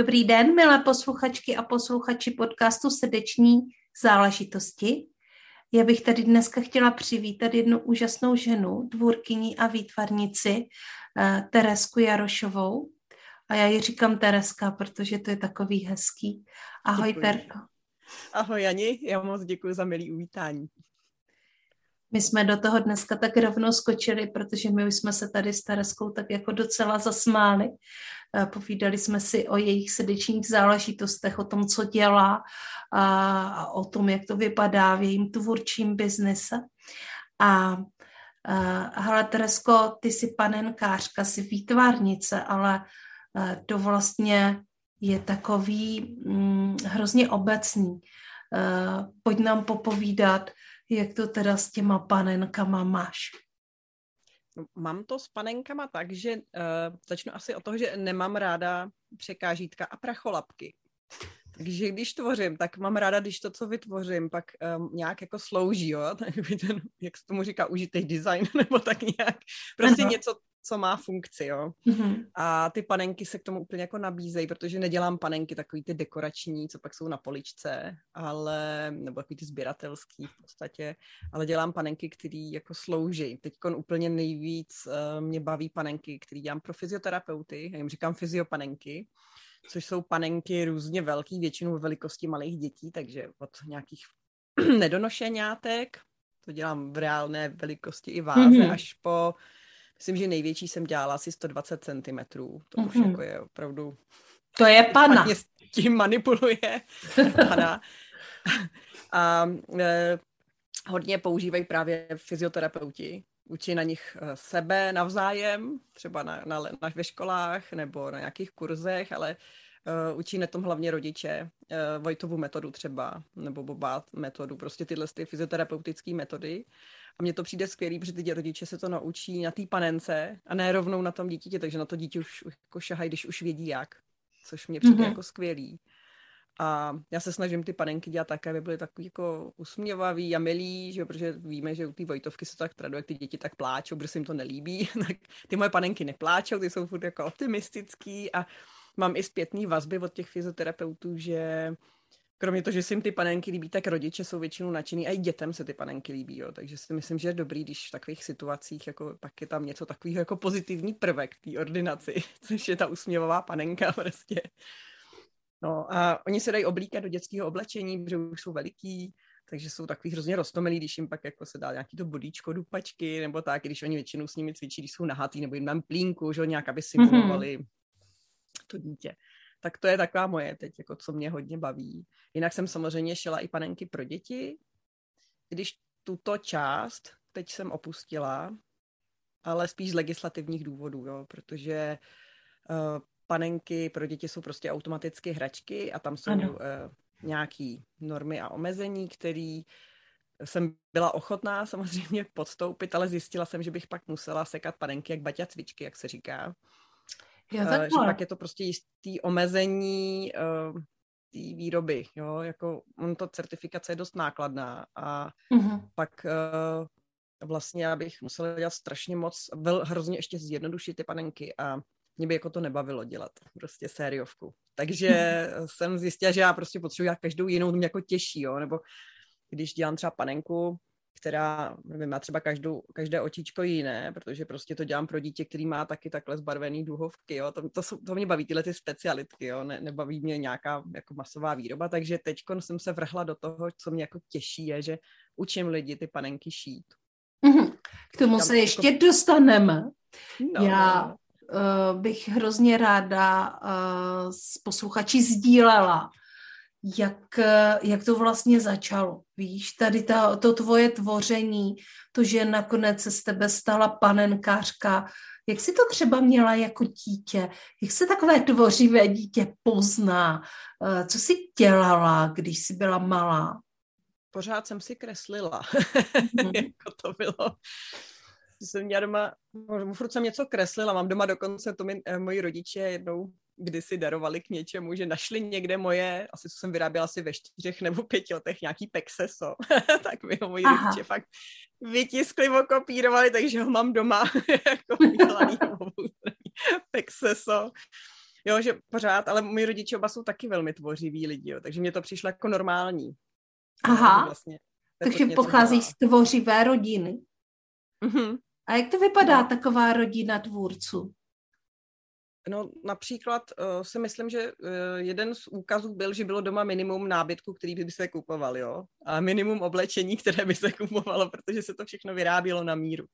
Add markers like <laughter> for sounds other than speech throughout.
Dobrý den, milé posluchačky a posluchači podcastu Srdeční záležitosti. Já bych tady dneska chtěla přivítat jednu úžasnou ženu, dvůrkyní a výtvarnici eh, Teresku Jarošovou. A já ji říkám Tereska, protože to je takový hezký. Ahoj, děkuji. Terko. Ahoj, Jani, já moc děkuji za milý uvítání. My jsme do toho dneska tak rovnou skočili, protože my už jsme se tady s Tereskou tak jako docela zasmáli. Eh, povídali jsme si o jejich srdečních záležitostech, o tom, co dělá a o tom, jak to vypadá v jejím tvůrčím biznise. A hele, Teresko, ty jsi panenkářka, jsi výtvarnice, ale uh, to vlastně je takový mm, hrozně obecný. Uh, pojď nám popovídat, jak to teda s těma panenkama máš. Mám to s panenkama tak, že uh, začnu asi od toho, že nemám ráda překážítka a pracholapky. Takže když tvořím, tak mám ráda, když to, co vytvořím, pak um, nějak jako slouží, jo, <laughs> ten, jak se tomu říká, užitej design, <laughs> nebo tak nějak, prostě ano. něco, co má funkci, jo. Mm-hmm. A ty panenky se k tomu úplně jako nabízejí, protože nedělám panenky takový ty dekorační, co pak jsou na poličce, ale, nebo takový ty sběratelský v podstatě, ale dělám panenky, které jako slouží. Teď úplně nejvíc uh, mě baví panenky, které dělám pro fyzioterapeuty, já jim říkám fyziopanenky, což jsou panenky různě velký, většinou ve velikosti malých dětí, takže od nějakých <clears throat> nedonošeňátek, to dělám v reálné velikosti i váze, mm-hmm. až po Myslím, že největší jsem dělala asi 120 cm. To mm-hmm. už mhm. jako je opravdu... To je <laughs> pana. S tím manipuluje <laughs> pana. A e, hodně používají právě fyzioterapeuti. Učí na nich e, sebe navzájem, třeba na, na, na, ve školách nebo na nějakých kurzech, ale uh, učí na tom hlavně rodiče. Uh, Vojtovu metodu třeba, nebo Bobát metodu, prostě tyhle ty fyzioterapeutické metody. A mně to přijde skvělý, protože ty rodiče se to naučí na té panence a ne rovnou na tom dítěti, takže na to dítě už jako šahají, když už vědí jak, což mě přijde mm-hmm. jako skvělý. A já se snažím ty panenky dělat tak, aby byly takový jako usměvavý a milý, že, protože víme, že u té Vojtovky se to tak traduje, jak ty děti tak pláčou, protože se jim to nelíbí. <laughs> tak ty moje panenky nepláčou, ty jsou furt jako optimistický a mám i zpětný vazby od těch fyzioterapeutů, že kromě toho, že se jim ty panenky líbí, tak rodiče jsou většinou nadšený a i dětem se ty panenky líbí, jo. takže si myslím, že je dobrý, když v takových situacích jako, pak je tam něco takového jako pozitivní prvek té ordinaci, <laughs> což je ta usměvavá panenka prostě. No a oni se dají oblíkat do dětského oblečení, protože už jsou veliký, takže jsou takový hrozně roztomilí, když jim pak jako se dá nějaký to bodíčko, dupačky, nebo tak, když oni většinou s nimi cvičí, když jsou nahatý, nebo jim dám plínku, že nějak, aby simulovali mm-hmm. to dítě tak to je taková moje teď, jako co mě hodně baví. Jinak jsem samozřejmě šila i panenky pro děti, když tuto část teď jsem opustila, ale spíš z legislativních důvodů, jo, protože uh, panenky pro děti jsou prostě automaticky hračky a tam jsou uh, nějaký normy a omezení, které jsem byla ochotná <laughs> samozřejmě podstoupit, ale zjistila jsem, že bych pak musela sekat panenky jak baťa cvičky, jak se říká. Jo, uh, že pak je to prostě jistý omezení uh, té výroby, jo, jako on to certifikace je dost nákladná a uh-huh. pak uh, vlastně já bych musela dělat strašně moc, vel, hrozně ještě zjednodušit ty panenky a mě by jako to nebavilo dělat, prostě sériovku. Takže <laughs> jsem zjistila, že já prostě potřebuji každou jinou, to mě jako těší, jo, nebo když dělám třeba panenku, která, nevím, má třeba každou, každé očičko jiné, protože prostě to dělám pro dítě, který má taky takhle zbarvený duhovky, jo, to, to, to mě baví, tyhle ty specialitky, jo, ne, nebaví mě nějaká jako masová výroba, takže teď jsem se vrhla do toho, co mě jako těší, je, že učím lidi ty panenky šít. Mm-hmm. K tomu Tam se jako... ještě dostaneme. No, Já. Uh, bych hrozně ráda uh, s posluchači sdílela jak, jak to vlastně začalo. Víš, tady ta, to tvoje tvoření, to, že nakonec se z tebe stala panenkářka, Jak jsi to třeba měla jako dítě? Jak se takové tvořivé dítě pozná? Eh, co jsi dělala, když jsi byla malá? Pořád jsem si kreslila, mm. <laughs> jako to bylo. Jsem měla doma, furt jsem něco kreslila, mám doma dokonce, to mi eh, moji rodiče jednou kdysi darovali k něčemu, že našli někde moje, asi co jsem vyráběla asi ve čtyřech nebo pěti letech, nějaký pexeso, <laughs> tak mi ho moji rodiče fakt vytiskli, okopírovali, takže ho mám doma <laughs> jako vydělaný pexeso. Jo, že pořád, ale moji rodiče oba jsou taky velmi tvořiví lidi, jo, takže mě to přišlo jako normální. Aha, vlastně, takže pochází z tvořivé rodiny. Mm-hmm. A jak to vypadá, no. taková rodina tvůrců? No například uh, si myslím, že uh, jeden z úkazů byl, že bylo doma minimum nábytku, který by se kupoval, jo. A minimum oblečení, <laughs> které by se kupovalo, protože se to všechno vyrábělo na míru.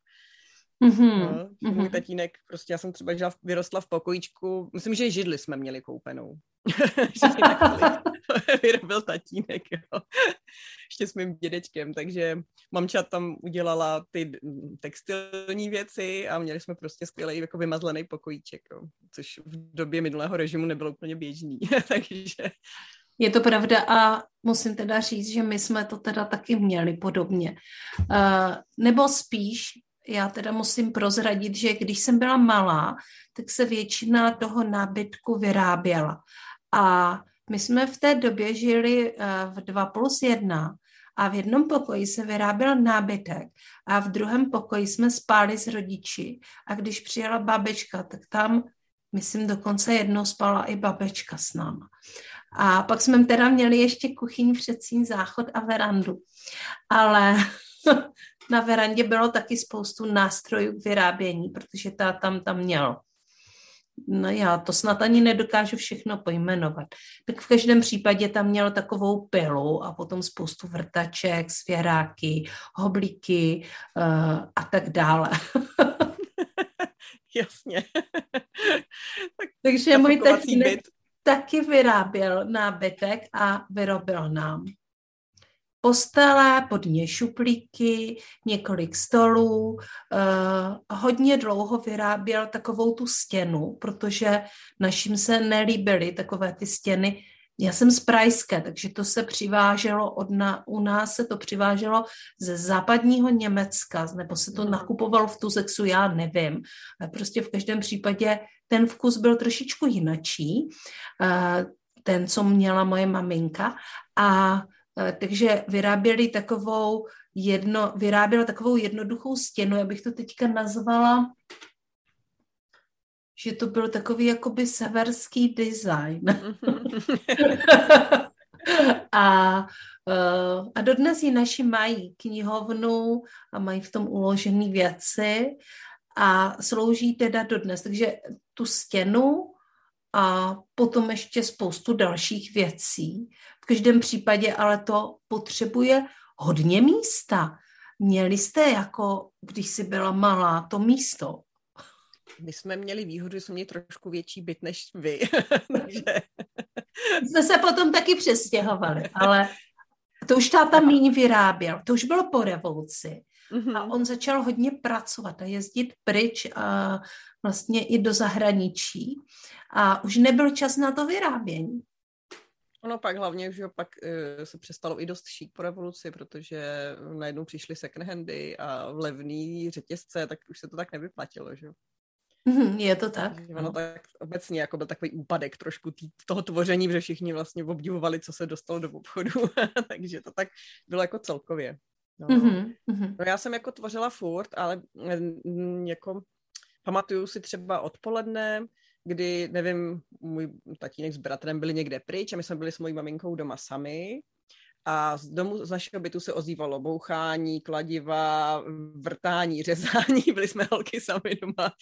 Mm-hmm. No, můj mm-hmm. tatínek, prostě já jsem třeba žila, vyrostla v pokojíčku, myslím, že židli jsme měli koupenou. <laughs> <laughs> vyrobil tatínek, jo. Ještě s mým dědečkem, takže mamča tam udělala ty textilní věci a měli jsme prostě skvělý jako vymazlený pokojíček, jo. což v době minulého režimu nebylo úplně běžný, <laughs> takže... Je to pravda a musím teda říct, že my jsme to teda taky měli podobně. Uh, nebo spíš já teda musím prozradit, že když jsem byla malá, tak se většina toho nábytku vyráběla. A my jsme v té době žili eh, v 2 plus 1 a v jednom pokoji se vyráběl nábytek a v druhém pokoji jsme spáli s rodiči. A když přijela babečka, tak tam, myslím, dokonce jednou spala i babečka s náma. A pak jsme teda měli ještě kuchyň, předsíň, záchod a verandu. Ale <laughs> na verandě bylo taky spoustu nástrojů k vyrábění, protože ta tam tam měl. No já to snad ani nedokážu všechno pojmenovat. Tak v každém případě tam měl takovou pilu a potom spoustu vrtaček, svěráky, hoblíky uh, a tak dále. <laughs> Jasně. tak Takže můj tatínek taky vyráběl nábytek a vyrobil nám postele, pod ně šuplíky, několik stolů. Eh, hodně dlouho vyráběl takovou tu stěnu, protože našim se nelíbily takové ty stěny. Já jsem z Prajské, takže to se přiváželo od na, u nás se to přiváželo ze západního Německa, nebo se to mhm. nakupovalo v Tuzexu, já nevím. Prostě v každém případě ten vkus byl trošičku jinačí, eh, ten, co měla moje maminka. A takže vyráběli takovou jedno, vyráběla takovou jednoduchou stěnu, já bych to teďka nazvala, že to byl takový jakoby severský design. <laughs> a, eh, a dodnes ji naši mají knihovnu a mají v tom uložené věci a slouží teda dodnes. Takže tu stěnu a potom ještě spoustu dalších věcí. V každém případě ale to potřebuje hodně místa. Měli jste jako, když jsi byla malá, to místo? My jsme měli výhodu, že jsme měli trošku větší byt než vy. <laughs> Takže... jsme se potom taky přestěhovali, ale to už táta míň vyráběl. To už bylo po revoluci. Mm-hmm. A on začal hodně pracovat a jezdit pryč a vlastně i do zahraničí. A už nebyl čas na to vyrábění. Ono pak hlavně, že pak uh, se přestalo i dost šít po revoluci, protože najednou přišly second handy a levný řetězce, tak už se to tak nevyplatilo, že Mm, je to tak. Ono no. tak obecně jako byl takový úpadek trošku tý, toho tvoření, že všichni vlastně obdivovali, co se dostalo do obchodu, <laughs> takže to tak bylo jako celkově. No. Mm-hmm. no já jsem jako tvořila furt, ale mm, jako pamatuju si třeba odpoledne, kdy, nevím, můj tatínek s bratrem byli někde pryč a my jsme byli s mojí maminkou doma sami a z domu, z našeho bytu se ozývalo bouchání, kladiva, vrtání, <laughs> řezání, byli jsme holky sami doma.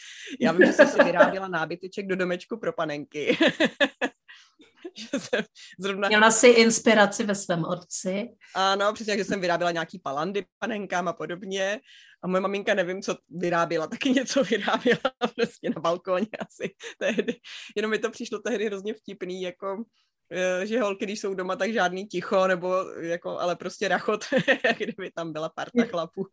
Já vím, že jsem si vyráběla nábyteček do domečku pro panenky. <laughs> <laughs> že jsem zrovna... Měla jsi inspiraci ve svém otci. Ano, přesně, že jsem vyráběla nějaký palandy panenkám a podobně. A moje maminka nevím, co vyráběla, taky něco <laughs> vyráběla prostě na balkóně asi tehdy. Jenom mi to přišlo tehdy hrozně vtipný, jako eh, že holky, když jsou doma, tak žádný ticho, nebo jako, ale prostě rachot, <laughs> kdyby tam byla parta chlapů.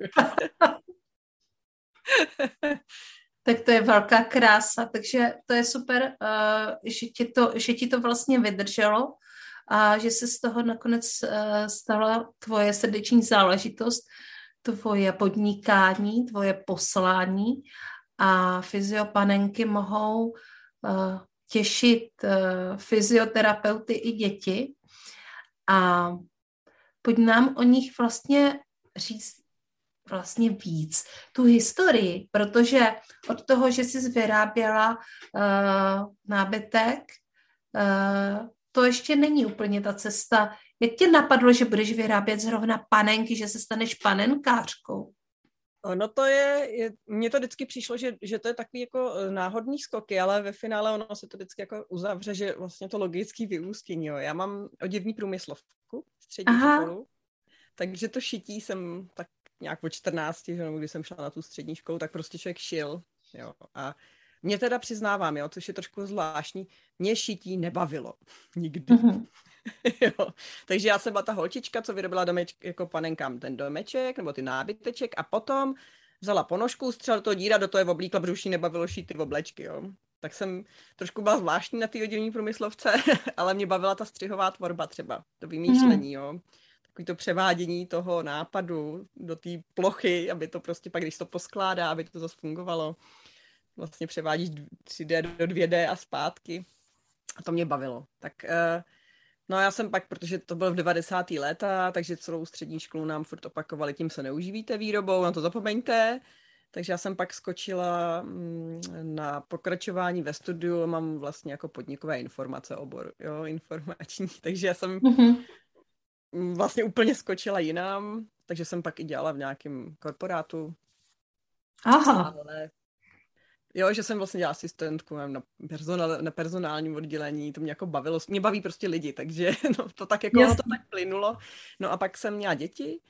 Tak to je velká krása, takže to je super, uh, že, ti to, že ti to vlastně vydrželo a že se z toho nakonec uh, stala tvoje srdeční záležitost, tvoje podnikání, tvoje poslání a fyziopanenky mohou uh, těšit fyzioterapeuty i děti. A pojď nám o nich vlastně říct vlastně víc tu historii, protože od toho, že jsi vyráběla uh, nábytek, uh, to ještě není úplně ta cesta. Jak tě napadlo, že budeš vyrábět zrovna panenky, že se staneš panenkářkou? No to je, je mně to vždycky přišlo, že, že to je takový jako e, náhodný skoky, ale ve finále ono se to vždycky jako uzavře, že vlastně to logický vyústění, jo. Já mám oděvní průmyslovku, střední školu, takže to šití jsem tak nějak o 14, že no, když jsem šla na tu střední školu, tak prostě člověk šil, jo. A mě teda přiznávám, jo, což je trošku zvláštní, mě šití nebavilo. Nikdy. Mm-hmm. <laughs> jo. Takže já jsem byla ta holčička, co vyrobila domeč, jako panenkám ten domeček, nebo ty nábyteček a potom vzala ponožku, střela do toho díra, do toho je oblíkla, protože už nebavilo šít ty oblečky, jo. Tak jsem trošku byla zvláštní na té oděvní průmyslovce, <laughs> ale mě bavila ta střihová tvorba třeba, to vymýšlení, mm. jo takový to převádění toho nápadu do té plochy, aby to prostě pak, když to poskládá, aby to zase fungovalo. Vlastně převádíš 3D do 2D a zpátky. A to mě bavilo. Tak uh, No já jsem pak, protože to bylo v 90. léta, takže celou střední školu nám furt opakovali, tím se neuživíte výrobou, na to zapomeňte. Takže já jsem pak skočila mm, na pokračování ve studiu, mám vlastně jako podnikové informace obor, jo, informační. <laughs> Takže já jsem mm-hmm. Vlastně úplně skočila jinam, takže jsem pak i dělala v nějakém korporátu. Aha. Ale Jo, že jsem vlastně dělala asistentku na, personál, na personálním oddělení, to mě jako bavilo, mě baví prostě lidi, takže <laughs> no, to tak jako to tak plynulo. No a pak jsem měla děti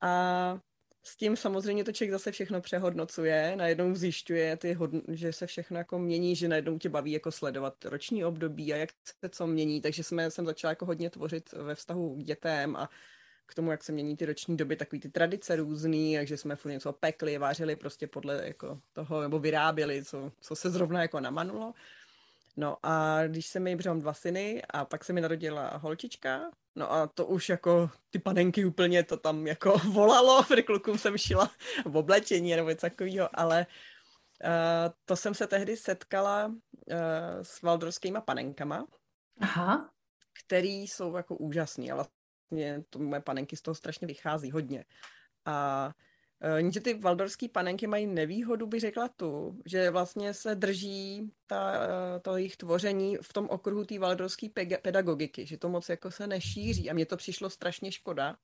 a s tím samozřejmě to člověk zase všechno přehodnocuje, najednou zjišťuje, ty hodn- že se všechno jako mění, že najednou tě baví jako sledovat roční období a jak se co mění, takže jsme, jsem začala jako hodně tvořit ve vztahu k dětem a k tomu, jak se mění ty roční doby, takový ty tradice různý, takže jsme furt něco pekli, vářili prostě podle jako toho, nebo vyráběli, co, co se zrovna jako namanulo. No a když se mi břem dva syny a pak se mi narodila holčička, no a to už jako ty panenky úplně to tam jako <laughs> volalo, protože klukům jsem šila v oblečení nebo něco takového, ale uh, to jsem se tehdy setkala uh, s valdorskýma panenkama, Aha. který jsou jako úžasný, ale vlastně to moje panenky z toho strašně vychází hodně. A Jenže ty valdorské panenky mají nevýhodu, bych řekla tu, že vlastně se drží ta, e, to jejich tvoření v tom okruhu té valdorské pedagogiky, že to moc jako se nešíří a mně to přišlo strašně škoda.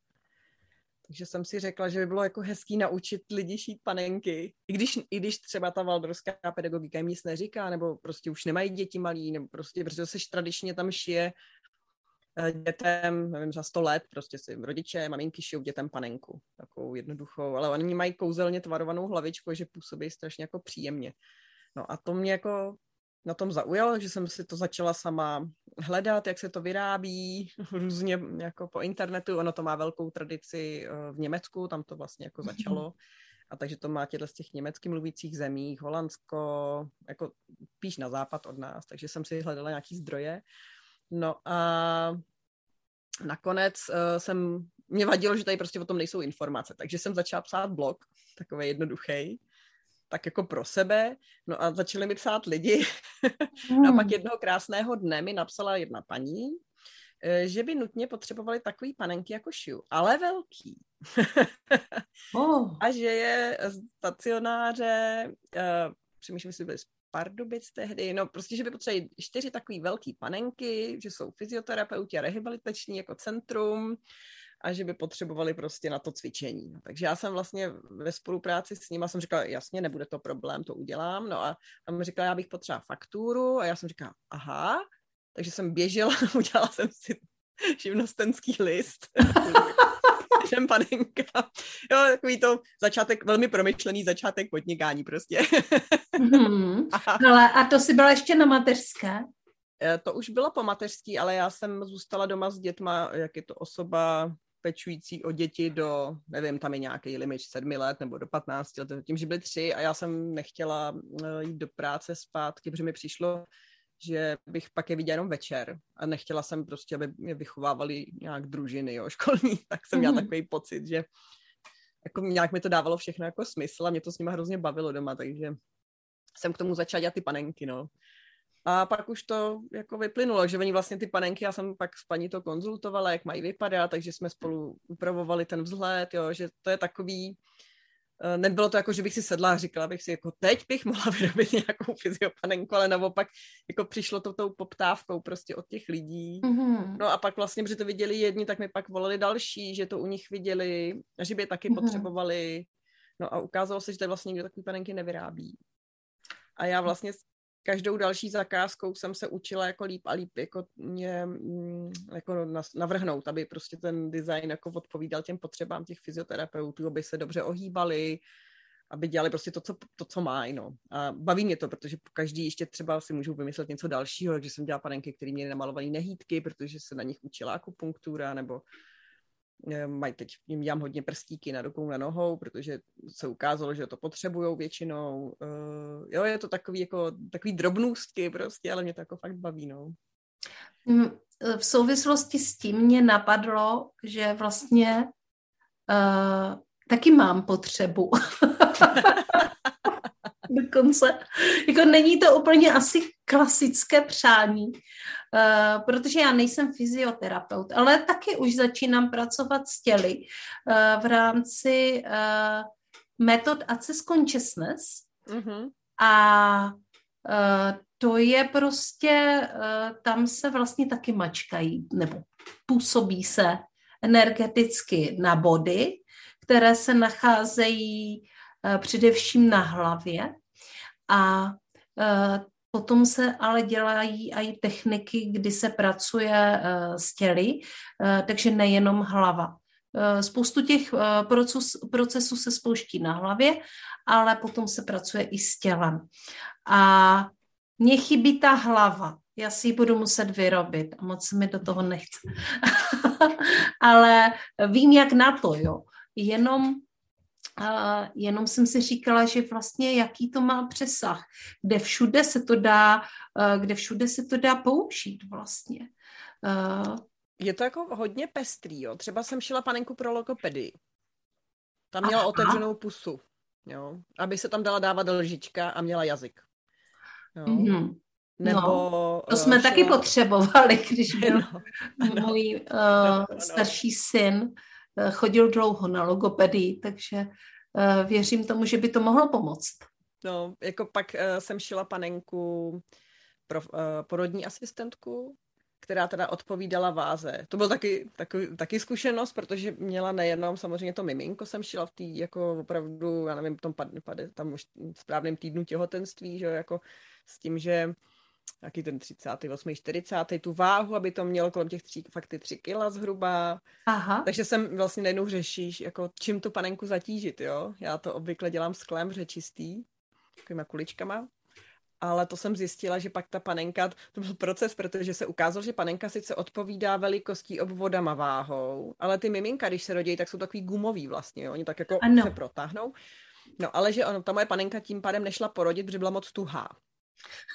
Takže jsem si řekla, že by bylo jako hezký naučit lidi šít panenky, i když, i když třeba ta valdorská pedagogika jim nic neříká, nebo prostě už nemají děti malí, nebo prostě, protože se tradičně tam šije Eh, dětem, nevím, za sto let, prostě si rodiče, maminky šijou dětem panenku, takovou jednoduchou, ale oni mají kouzelně tvarovanou hlavičku, že působí strašně jako příjemně. No a to mě jako na tom zaujalo, že jsem si to začala sama hledat, jak se to vyrábí, <laughs> různě jako po internetu, ono to má velkou tradici eh, v Německu, tam to vlastně jako začalo. <laughs> A takže to má těchto z těch německy mluvících zemích, Holandsko, jako píš na západ od nás, takže jsem si hledala nějaký zdroje. No a nakonec uh, jsem, mě vadilo, že tady prostě o tom nejsou informace, takže jsem začala psát blog, takový jednoduchý, tak jako pro sebe, no a začali mi psát lidi. no <laughs> a pak hmm. jednoho krásného dne mi napsala jedna paní, eh, že by nutně potřebovali takový panenky jako šiu, ale velký. oh. <laughs> A že je stacionáře, uh, přemýšlím, jestli byly Pardubic tehdy, no prostě, že by potřebovali čtyři takové velké panenky, že jsou fyzioterapeuti a rehabilitační jako centrum a že by potřebovali prostě na to cvičení. No, takže já jsem vlastně ve spolupráci s nimi jsem říkala, jasně, nebude to problém, to udělám. No a tam mi říkala, já bych potřebovala fakturu a já jsem říkala, aha, takže jsem běžela, <laughs> udělala jsem si živnostenský list všem panenka. <laughs> Jo, takový to začátek, velmi promyšlený začátek podnikání prostě. <laughs> hmm. Ale a to si byla ještě na mateřské? E, to už bylo po mateřský, ale já jsem zůstala doma s dětma, jak je to osoba pečující o děti do, nevím, tam je nějaký limit sedmi let nebo do 15 let, tím, že byly tři a já jsem nechtěla eh, jít do práce zpátky, protože mi přišlo, že bych pak je viděla jenom večer a nechtěla jsem prostě, aby mě vychovávali nějak družiny, jo, školní, <laughs> tak jsem měla mm-hmm. takový pocit, že jako nějak mi to dávalo všechno jako smysl a mě to s nimi hrozně bavilo doma, takže jsem k tomu začala dělat ty panenky, no. A pak už to jako vyplynulo, že oni vlastně ty panenky, já jsem pak s paní to konzultovala, jak mají vypadat, takže jsme spolu upravovali ten vzhled, jo, že to je takový, nebylo to jako, že bych si sedla a říkala bych si, jako teď bych mohla <laughs> vyrobit nějakou fyziopanenku, ale naopak jako přišlo to tou poptávkou prostě od těch lidí. Mm-hmm. No a pak vlastně, protože to viděli jedni, tak mi pak volali další, že to u nich viděli a že by je taky mm-hmm. potřebovali. No a ukázalo se, že to vlastně nikdo takový panenky nevyrábí. A já vlastně každou další zakázkou jsem se učila jako líp a líp jako, mě, mm, jako navrhnout, aby prostě ten design jako odpovídal těm potřebám těch fyzioterapeutů, aby se dobře ohýbali, aby dělali prostě to, co, to, co mají, no. A baví mě to, protože každý ještě třeba si můžu vymyslet něco dalšího, takže jsem dělala panenky, které měly namalované nehýtky, protože se na nich učila akupunktura, nebo mají teď, jim dělám hodně prstíky na rukou, na nohou, protože se ukázalo, že to potřebují většinou. Uh, jo, je to takový, jako, takový drobnůstky prostě, ale mě to jako fakt baví, no. Mm, v souvislosti s tím mě napadlo, že vlastně uh, taky mám potřebu. <laughs> Dokonce. Jako není to úplně asi klasické přání, uh, protože já nejsem fyzioterapeut, ale taky už začínám pracovat s těly uh, v rámci uh, metod Access Consciousness. Mm-hmm. A uh, to je prostě, uh, tam se vlastně taky mačkají, nebo působí se energeticky na body, které se nacházejí především na hlavě. A uh, Potom se ale dělají i techniky, kdy se pracuje eh, s těly, eh, takže nejenom hlava. Spoustu těch procesů se spouští na hlavě, ale potom se pracuje i s tělem. A mně chybí ta hlava. Já si ji budu muset vyrobit a moc se mi do toho nechce. <laughs> ale vím, jak na to, jo. Jenom Uh, jenom jsem si říkala, že vlastně jaký to má přesah, kde všude se to dá, uh, kde všude se to dá použít vlastně. Uh, je to jako hodně pestrý, jo. Třeba jsem šila panenku pro logopedii. Tam měla aha. otevřenou pusu, jo. Aby se tam dala dávat lžička a měla jazyk. Jo. Mm-hmm. Nebo, no, to jsme šla... taky potřebovali, když <laughs> byl no, můj uh, no, starší syn, Eh, chodil dlouho na logopedii, takže eh, věřím tomu, že by to mohlo pomoct. No, jako pak uh, jsem šila panenku pro porodní asistentku, která teda odpovídala váze. To byl taky, taky, taky zkušenost, protože měla nejenom samozřejmě to miminko, jsem šila v té jako opravdu, já nevím, tom, pad, pad, tam už správném týdnu těhotenství, že jako s tím, že jaký ten 38. 40. tu váhu, aby to mělo kolem těch tří, fakt ty tři kila zhruba. Aha. Takže jsem vlastně najednou řešíš, jako čím tu panenku zatížit, jo. Já to obvykle dělám sklem řečistý, takovýma kuličkama. Ale to jsem zjistila, že pak ta panenka, to byl proces, protože se ukázalo, že panenka sice odpovídá velikostí obvodama váhou, ale ty miminka, když se rodí, tak jsou takový gumový vlastně, jo? oni tak jako ano. se protáhnou. No ale že ono, ta moje panenka tím pádem nešla porodit, protože byla moc tuhá.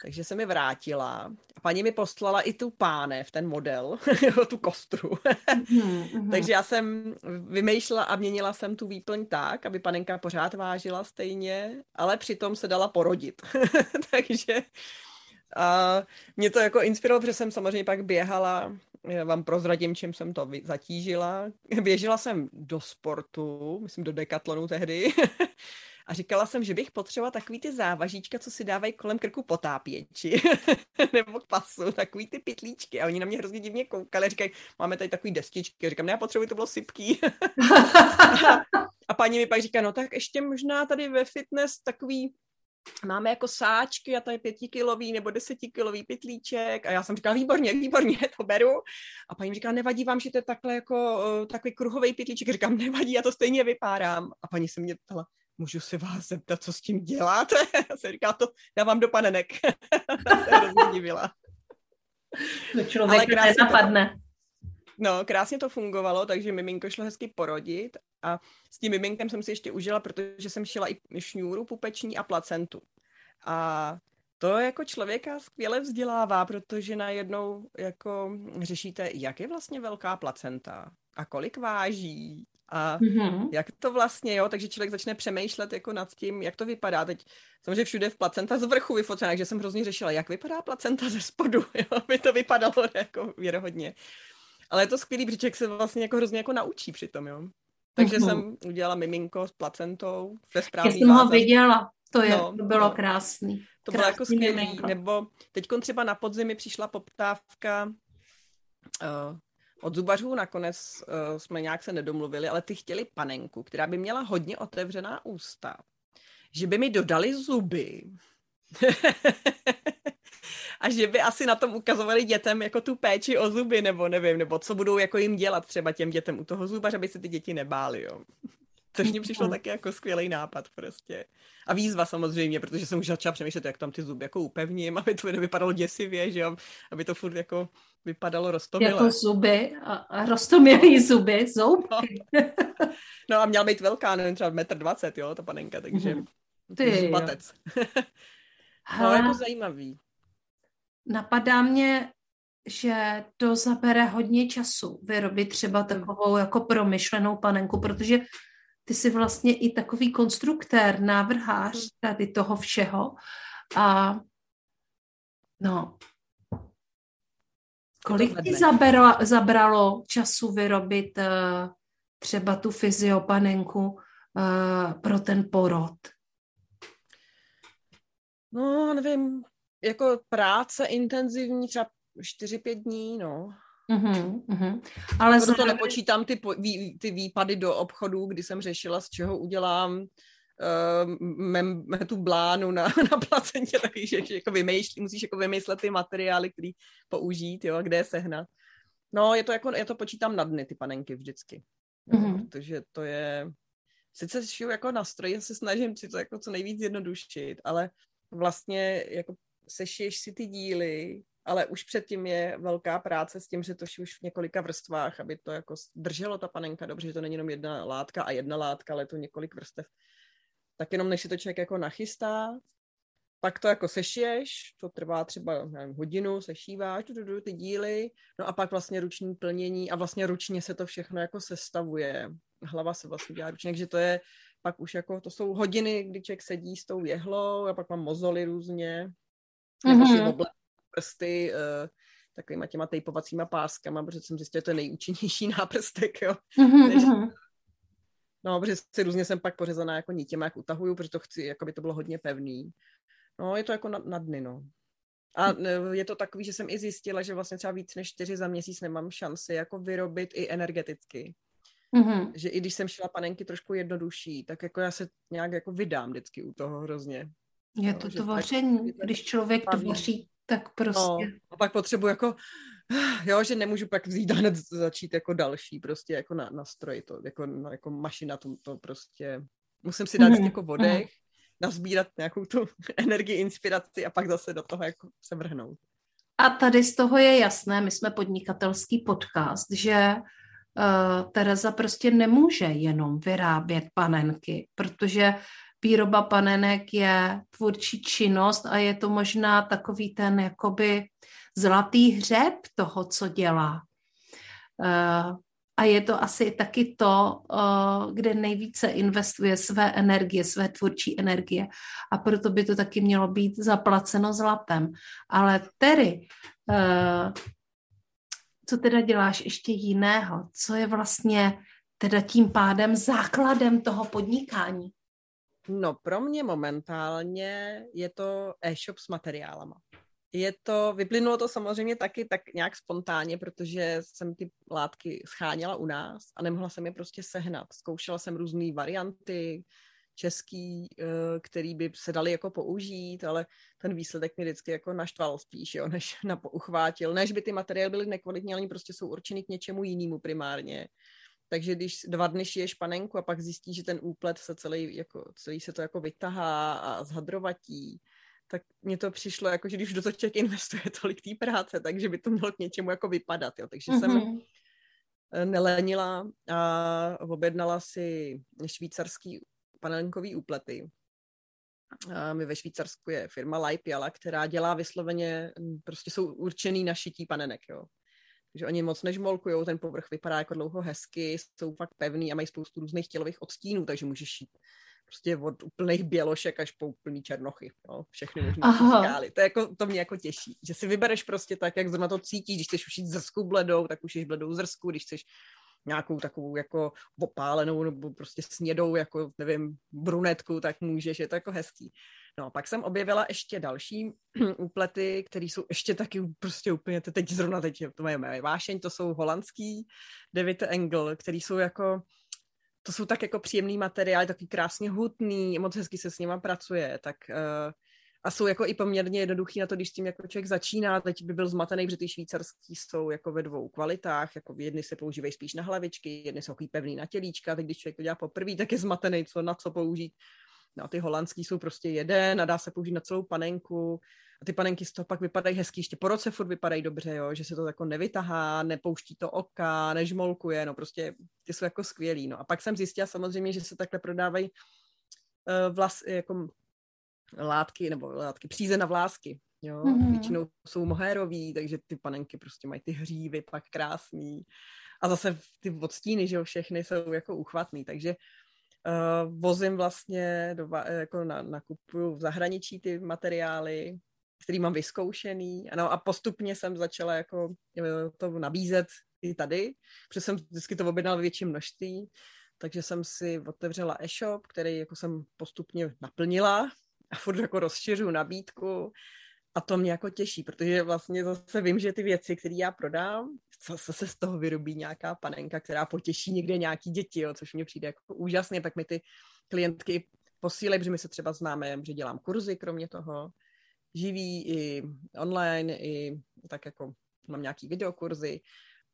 Takže se mi vrátila a paní mi poslala i tu pánev, ten model, <laughs> tu kostru. mm-hmm. <laughs> Takže já jsem vymýšlela a měnila jsem tu výplň tak, aby panenka pořád vážila stejně, ale přitom se dala porodit. <laughs> Takže a mě to jako inspirovalo, protože jsem samozřejmě pak běhala, já vám prozradím, čím jsem to zatížila. Běžela jsem do sportu, myslím do dekatlonu tehdy. A říkala jsem, že bych potřebovala takový ty závažíčka, co si dávají kolem krku potápěči, <laughs> nebo k pasu, takový ty pitlíčky. A oni na mě hrozně divně koukali říkají, máme tady takový destičky. A říkám, ne, já potřebuji, to bylo sypký. <laughs> a, paní mi pak říká, no tak ještě možná tady ve fitness takový máme jako sáčky a je pětikilový nebo desetikilový pitlíček a já jsem říkala, výborně, výborně, <laughs> to beru. A paní mi říká, nevadí vám, že to je takhle jako uh, takový kruhový pitlíček. Říkám, nevadí, já to stejně vypárám. A paní se mě ptala, můžu se vás zeptat, co s tím děláte? <laughs> Já jsem říkala, to dávám do panenek. <laughs> Se hrozně divila. To člověk nenapadne. No, krásně to fungovalo, takže miminko šlo hezky porodit a s tím miminkem jsem si ještě užila, protože jsem šila i šňůru pupeční a placentu. A to jako člověka skvěle vzdělává, protože najednou jako řešíte, jak je vlastně velká placenta a kolik váží a mm-hmm. jak to vlastně, jo, takže člověk začne přemýšlet jako nad tím, jak to vypadá. Teď samozřejmě všude v placenta z vrchu vyfocená, takže jsem hrozně řešila, jak vypadá placenta ze spodu, <laughs> jo, aby to vypadalo jako věrohodně. Ale je to skvělý, protože člověk se vlastně jako hrozně jako naučí přitom, jo. Takže mm-hmm. jsem udělala miminko s placentou ve správný Já jsem ho viděla, to, je, no, to bylo no. krásný. To bylo jako skvělý. Nebo teď třeba na podzimy přišla poptávka uh, od zubařů, nakonec uh, jsme nějak se nedomluvili, ale ty chtěli panenku, která by měla hodně otevřená ústa. Že by mi dodali zuby. <laughs> a že by asi na tom ukazovali dětem jako tu péči o zuby, nebo nevím, nebo co budou jako jim dělat třeba těm dětem u toho zubaře, aby se ty děti nebály, jo. Což mi přišlo taky jako skvělý nápad prostě. A výzva samozřejmě, protože jsem už začala přemýšlet, jak tam ty zuby jako upevním, <laughs> aby to nevypadalo děsivě, že jo? aby to furt jako vypadalo rostomilé. Jako zuby a, a rostomilý zuby, zoubky. No. no a měla být velká, nevím, třeba metr dvacet, jo, ta panenka, takže mm. ty zubatec. <laughs> no, jako zajímavý. Napadá mě, že to zabere hodně času vyrobit třeba takovou jako promyšlenou panenku, protože ty jsi vlastně i takový konstruktér, návrhář hmm. tady toho všeho. A no, kolik ti zabralo, zabralo času vyrobit uh, třeba tu fyziopanenku uh, pro ten porod? No, nevím, jako práce intenzivní, třeba 4-5 dní, no. Uhum, uhum. Ale Proto zároveň... nepočítám ty, po, vý, ty výpady do obchodu, kdy jsem řešila, z čeho udělám uh, mem, tu blánu na, <laughs> na placentě, taky, že, že jako vymýšlí, musíš jako vymyslet ty materiály, který použít, jo, kde je sehnat. No, je to jako, já to počítám na dny, ty panenky vždycky. Mm-hmm. protože to je, sice šiju jako na stroji, se snažím si to jako co nejvíc zjednodušit, ale vlastně jako sešiješ si ty díly, ale už předtím je velká práce s tím, že to už v několika vrstvách, aby to jako drželo ta panenka dobře, že to není jenom jedna látka a jedna látka, ale to několik vrstev. Tak jenom než si to člověk jako nachystá, pak to jako sešiješ, to trvá třeba nevím, hodinu, sešíváš ty díly, no a pak vlastně ruční plnění a vlastně ručně se to všechno jako sestavuje. Hlava se vlastně dělá ručně, takže to je pak už jako, to jsou hodiny, kdy člověk sedí s tou jehlou a pak mám mozoly různě, nebo mm-hmm. si mhm. Prsty uh, takovýma těma tejpovacíma páskama, protože jsem zjistila, že to je nejúčinnější <laughs> náprstek, jo. Mm-hmm. Než, mhm. no, protože si různě jsem pak pořezaná jako nitěma, jak utahuju, protože to chci, jako by to bylo hodně pevný. No, je to jako na, na dny, no. A je to takový, že jsem i zjistila, že vlastně třeba víc než čtyři za měsíc nemám šanci jako vyrobit i energeticky. Mm-hmm. Že i když jsem šla panenky trošku jednodušší, tak jako já se nějak jako vydám vždycky u toho hrozně. Je to to vaření, když člověk tvoří, tak prostě. No, a pak potřebuji jako, <sighs> jo, že nemůžu pak vzít hned začít jako další, prostě jako na, na stroj, to, jako, na, jako mašina, to, to prostě, musím si dát mm, jako vodech, mm. nazbírat nějakou tu <laughs> energii, inspiraci a pak zase do toho jako se vrhnout. A tady z toho je jasné, my jsme podnikatelský podcast, že uh, Tereza prostě nemůže jenom vyrábět panenky, protože výroba panenek je tvůrčí činnost a je to možná takový ten jakoby zlatý hřeb toho, co dělá. Uh, a je to asi taky to, uh, kde nejvíce investuje své energie, své tvůrčí energie. A proto by to taky mělo být zaplaceno zlatem. Ale tedy, uh, co teda děláš ještě jiného? Co je vlastně teda tím pádem základem toho podnikání? No, pro mě momentálně je to e-shop s materiálama. Je to, vyplynulo to samozřejmě taky tak nějak spontánně, protože jsem ty látky scháněla u nás a nemohla jsem je prostě sehnat. Zkoušela jsem různé varianty, český, eh, který by se dali jako použít, ale ten výsledek mi vždycky jako naštval spíš, jo, než na uchvátil. Než by ty materiály byly nekvalitní, ale oni prostě jsou určeny k něčemu jinému primárně. Takže když dva dny šiješ panenku a pak zjistíš, že ten úplet se celý, jako, celý se to jako vytahá a zhadrovatí, tak mně to přišlo, jako, že když do toho člověk investuje <laughs> tolik té práce, takže by to mělo k něčemu jako vypadat. Jo. Takže mm-hmm. jsem eh, nelenila a objednala si švýcarský panenkový úplety. A my ve Švýcarsku je firma Laipiala, která dělá vysloveně, prostě jsou určený na šití panenek, jo. Takže oni moc nežmolkujou, ten povrch vypadá jako dlouho hezky, jsou fakt pevný a mají spoustu různých tělových odstínů, takže můžeš šít prostě od úplných bělošek až po úplný černochy, jo, všechny možné skály. To, jako, to mě jako těší, že si vybereš prostě tak, jak zrovna to cítíš, když chceš ušít zrsku bledou, tak ušíš bledou zrsku, když chceš nějakou takovou jako opálenou nebo prostě snědou, jako nevím, brunetku, tak můžeš, je to jako hezký. No, pak jsem objevila ještě další <clears throat> úplety, které jsou ještě taky prostě úplně, teď zrovna teď, to mají vášeň, to jsou holandský David Engel, který jsou jako, to jsou tak jako příjemný materiály, takový krásně hutný, moc hezky se s nima pracuje, tak uh, a jsou jako i poměrně jednoduchý na to, když s tím jako člověk začíná, teď by byl zmatený, protože ty švýcarský jsou jako ve dvou kvalitách, jako jedny se používají spíš na hlavičky, jedny jsou takový pevný na tělíčka, tak když člověk to dělá poprvé, tak je zmatený, co na co použít. No a ty holandský jsou prostě jeden a dá se použít na celou panenku. A ty panenky z toho pak vypadají hezky, ještě po roce furt vypadají dobře, jo, že se to jako nevytahá, nepouští to oka, nežmolkuje, no prostě ty jsou jako skvělý. No a pak jsem zjistila samozřejmě, že se takhle prodávají uh, vlas, jako látky, nebo látky, příze na vlásky, jo, mm-hmm. většinou jsou mohérový, takže ty panenky prostě mají ty hřívy pak krásný. A zase ty odstíny, že jo, všechny jsou jako uchvatný, takže uh, vozím vlastně, do, jako na, nakupuju v zahraničí ty materiály, který mám vyzkoušený. Ano, a postupně jsem začala jako to nabízet i tady, protože jsem vždycky to objednala ve větším množství, takže jsem si otevřela e-shop, který jako jsem postupně naplnila a furt jako rozšiřu nabídku a to mě jako těší, protože vlastně zase vím, že ty věci, které já prodám, zase se z toho vyrobí nějaká panenka, která potěší někde nějaký děti, jo, což mě přijde jako úžasně, tak mi ty klientky posílají, protože my se třeba známe, že dělám kurzy kromě toho, živý i online, i tak jako mám nějaký videokurzy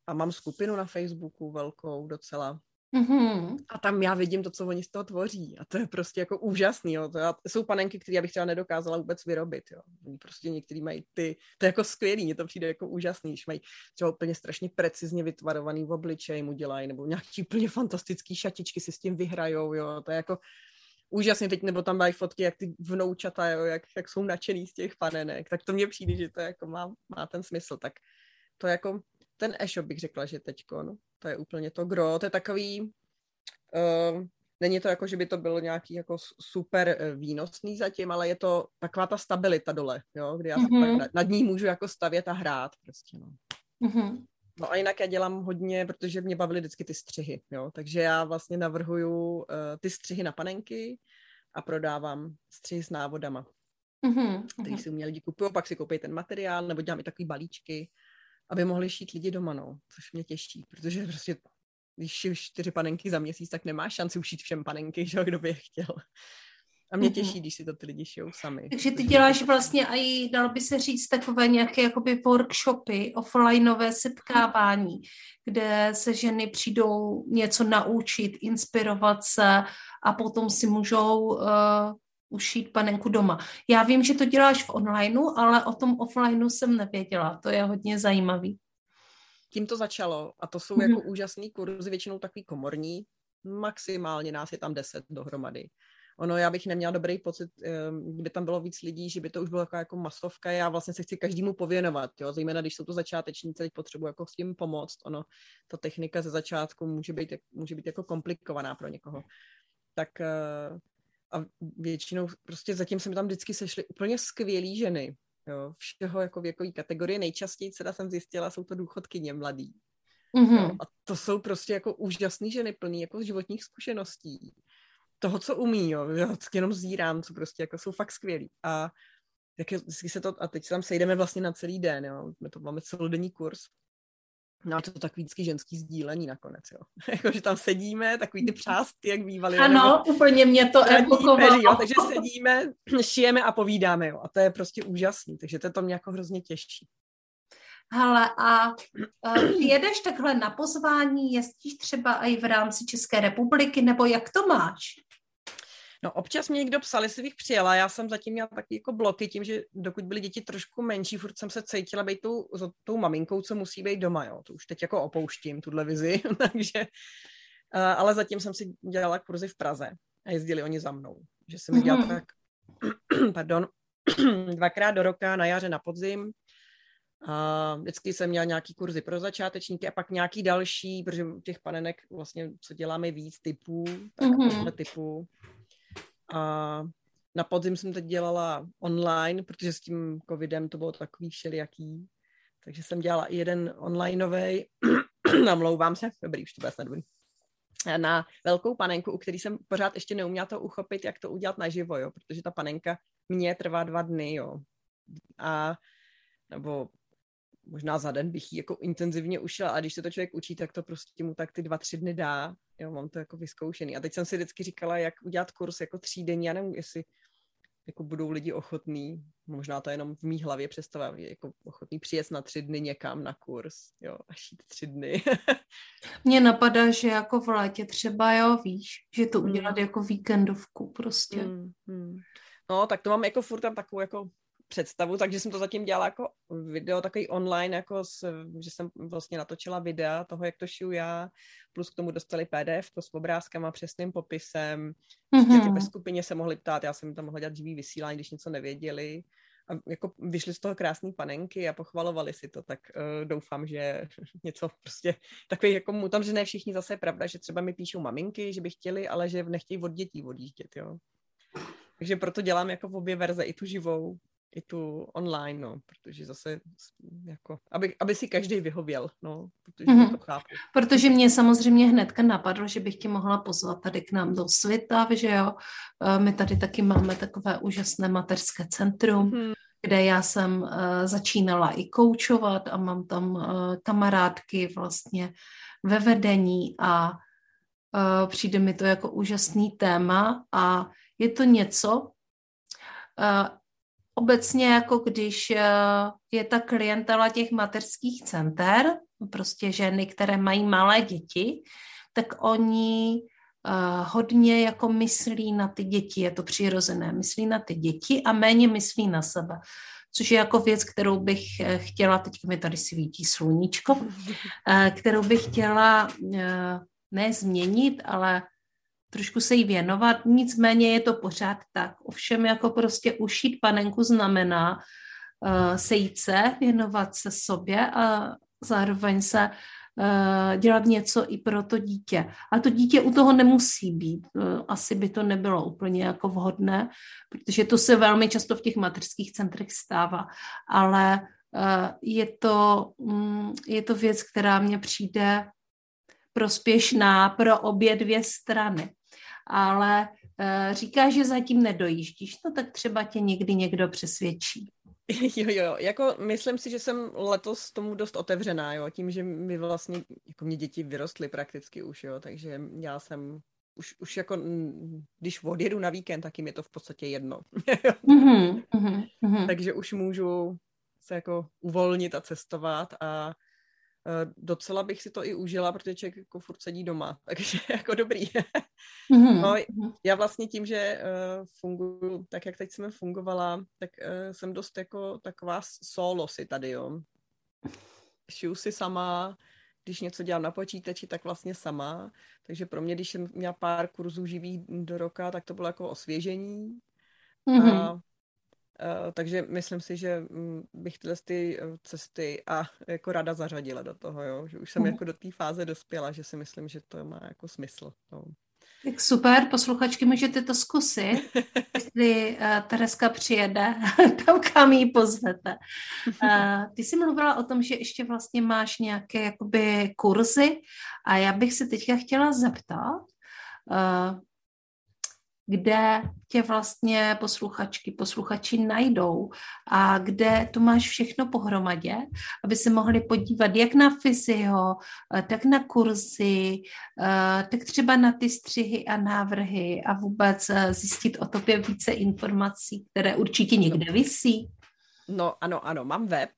a mám skupinu na Facebooku velkou docela, Mm-hmm. A tam já vidím to, co oni z toho tvoří. A to je prostě jako úžasný. Jo. To, jsou panenky, které já bych třeba nedokázala vůbec vyrobit. Jo. Prostě některý mají ty, to je jako skvělý, mně to přijde jako úžasný, když mají třeba úplně strašně precizně vytvarovaný v obličeji mu dělají, nebo nějaký úplně fantastický šatičky si s tím vyhrajou, jo. To je jako úžasně teď, nebo tam mají fotky, jak ty vnoučata, jo, jak, jak jsou nadšený z těch panenek, tak to mně přijde, že to jako má, má ten smysl. Tak to jako ten e-shop bych řekla, že teďko, no, to je úplně to gro, to je takový, uh, není to jako, že by to bylo nějaký jako super eh, výnosný zatím, ale je to taková ta stabilita dole, jo, kdy já mm-hmm. tak nad ní můžu jako stavět a hrát prostě, no. Mm-hmm. No a jinak já dělám hodně, protože mě bavily vždycky ty střihy, jo, takže já vlastně navrhuju uh, ty střihy na panenky a prodávám střihy s návodama. Mm-hmm. Který si u mě lidi kupují, pak si koupí ten materiál, nebo dělám i takový balíčky, aby mohli šít lidi doma, no, což mě těší, protože prostě když šiješ čtyři panenky za měsíc, tak nemáš šanci ušít všem panenky, že kdo by je chtěl. A mě těší, když si to ty lidi šijou sami. Takže ty děláš vlastně i, dalo by se říct, takové nějaké jakoby workshopy, offlineové setkávání, kde se ženy přijdou něco naučit, inspirovat se a potom si můžou uh, ušít panenku doma. Já vím, že to děláš v onlineu, ale o tom offlineu jsem nevěděla. To je hodně zajímavý. Tím to začalo a to jsou mm-hmm. jako úžasný kurzy, většinou takový komorní, maximálně nás je tam deset dohromady. Ono, já bych neměla dobrý pocit, kdyby tam bylo víc lidí, že by to už bylo jako, jako masovka. Já vlastně se chci každému pověnovat, jo? zejména když jsou to začátečníci, teď potřebuji jako s tím pomoct. Ono, ta technika ze začátku může být, může být jako komplikovaná pro někoho. Tak eh, a většinou prostě zatím se mi tam vždycky sešly úplně skvělé ženy, jo, všeho jako věkový kategorie. Nejčastěji teda jsem zjistila, jsou to důchodkyně mladý. Mm-hmm. Jo, a to jsou prostě jako úžasné ženy, plný jako životních zkušeností. Toho, co umí, jo. Já jenom zírám, co prostě jako jsou fakt skvělí. A jak je, se to, a teď se tam sejdeme vlastně na celý den, jo. My to máme celodenní kurz. No to takový vždycky ženský sdílení nakonec, jo. <laughs> jako, že tam sedíme, takový ty přástky, jak bývaly. Ano, nebo, úplně mě to evokovalo. Jo, takže sedíme, <clears throat> šijeme a povídáme, jo. A to je prostě úžasný, takže to, to mě jako hrozně těší. Hele, a uh, jedeš takhle na pozvání, jezdíš třeba i v rámci České republiky, nebo jak to máš? No občas mě někdo psal, jestli bych přijela, já jsem zatím měla taky jako bloky tím, že dokud byly děti trošku menší, furt jsem se cítila být tou, tou maminkou, co musí být doma, jo. To už teď jako opouštím, tuhle vizi, <laughs> takže, uh, ale zatím jsem si dělala kurzy v Praze a jezdili oni za mnou, že jsem mi dělala mm-hmm. tak, <clears throat> pardon, <clears throat> dvakrát do roka, na jaře, na podzim, a vždycky jsem měla nějaký kurzy pro začátečníky a pak nějaký další, protože těch panenek vlastně, co děláme víc typů, tak mm-hmm. typů. A na podzim jsem teď dělala online, protože s tím covidem to bylo takový všelijaký. Takže jsem dělala i jeden onlineový, namlouvám <clears throat> se, dobrý, už to bude snad na velkou panenku, u který jsem pořád ještě neuměla to uchopit, jak to udělat naživo, jo, protože ta panenka mě trvá dva dny, jo. A nebo možná za den bych ji jako intenzivně ušila a když se to člověk učí, tak to prostě mu tak ty dva, tři dny dá. Jo, mám to jako vyzkoušený. A teď jsem si vždycky říkala, jak udělat kurz jako den. já nevím, jestli jako budou lidi ochotní, možná to je jenom v mý hlavě představa, jako ochotní přijet na tři dny někam na kurz, jo, až jít tři dny. <laughs> Mně napadá, že jako v létě třeba, jo, víš, že to udělat mm. jako víkendovku prostě. Mm, mm. No, tak to mám jako furt tam takovou jako představu, takže jsem to zatím dělala jako video, takový online, jako s, že jsem vlastně natočila videa toho, jak to šiju já, plus k tomu dostali PDF to s obrázkama, přesným popisem, mm-hmm. ve skupině se mohli ptát, já jsem tam mohla dělat živý vysílání, když něco nevěděli a jako vyšly z toho krásné panenky a pochvalovali si to, tak uh, doufám, že <laughs> něco prostě takový jako mu tam, že ne všichni zase je pravda, že třeba mi píšou maminky, že by chtěli, ale že nechtějí od dětí odjíždět, jo. Takže proto dělám jako v obě verze, i tu živou, i tu online, no, protože zase jako, aby, aby si každý vyhověl, no, protože mm-hmm. to chápu. Protože mě samozřejmě hnedka napadlo, že bych tě mohla pozvat tady k nám do Svitav, že jo, e, my tady taky máme takové úžasné mateřské centrum, mm-hmm. kde já jsem uh, začínala i koučovat a mám tam uh, kamarádky vlastně ve vedení a uh, přijde mi to jako úžasný téma a je to něco, obecně jako když eh, je ta klientela těch mateřských center, prostě ženy, které mají malé děti, tak oni uh, hodně jako myslí na ty děti, je to přirozené, myslí na ty děti a méně myslí na sebe. Což je jako věc, kterou bych eh, chtěla, teď mi tady svítí sluníčko, <laughs> kterou bych chtěla ne změnit, ale trošku se jí věnovat, nicméně je to pořád tak. Ovšem jako prostě ušít panenku znamená uh, sejít se, věnovat se sobě a zároveň se uh, dělat něco i pro to dítě. A to dítě u toho nemusí být. Uh, asi by to nebylo úplně jako vhodné, protože to se velmi často v těch materských centrech stává. Ale je to, um, je to věc, která mně přijde prospěšná pro obě dvě strany ale uh, říká, že zatím nedojíždíš, no tak třeba tě někdy někdo přesvědčí. <laughs> Jo, jo, jako myslím si, že jsem letos tomu dost otevřená, jo, tím, že mi vlastně, jako mě děti vyrostly prakticky už, jo, takže já jsem už, už jako, když odjedu na víkend, tak jim je to v podstatě jedno. mm-hmm, <laughs> mm-hmm. Takže už můžu se jako uvolnit a cestovat a Eh, docela bych si to i užila, protože člověk jako furt sedí doma, <laughs> takže jako dobrý. mm-hmm. no, já vlastně tím, že uh, funguji tak, jak teď jsem fungovala, tak uh, jsem dost jako taková solo si tady, jo. Šiju si sama, když něco dělám na počítači, tak vlastně sama. Takže pro mě, když jsem měla pár kurzů živých do roka, tak to bylo jako osvěžení. Mm-hmm. A takže myslím si, že mm, bych tyhle ty eh, cesty a jako rada zařadila do toho, jo? že už jsem mm. jako do té fáze dospěla, že si myslím, že to má jako smysl. No. Tak super, posluchačky, můžete to zkusit, <laughs> jestli uh, Tereska přijede <laughs> tam, kam ji pozvete. Uh, ty jsi mluvila o tom, že ještě vlastně máš nějaké jakoby kurzy a já bych se teďka chtěla zeptat, uh, kde tě vlastně posluchačky, posluchači najdou a kde to máš všechno pohromadě, aby se mohli podívat jak na fyzio, eh, tak na kurzy, eh, tak třeba na ty střihy a návrhy a vůbec eh, zjistit o tobě více informací, které určitě někde visí. No ano, ano, mám web,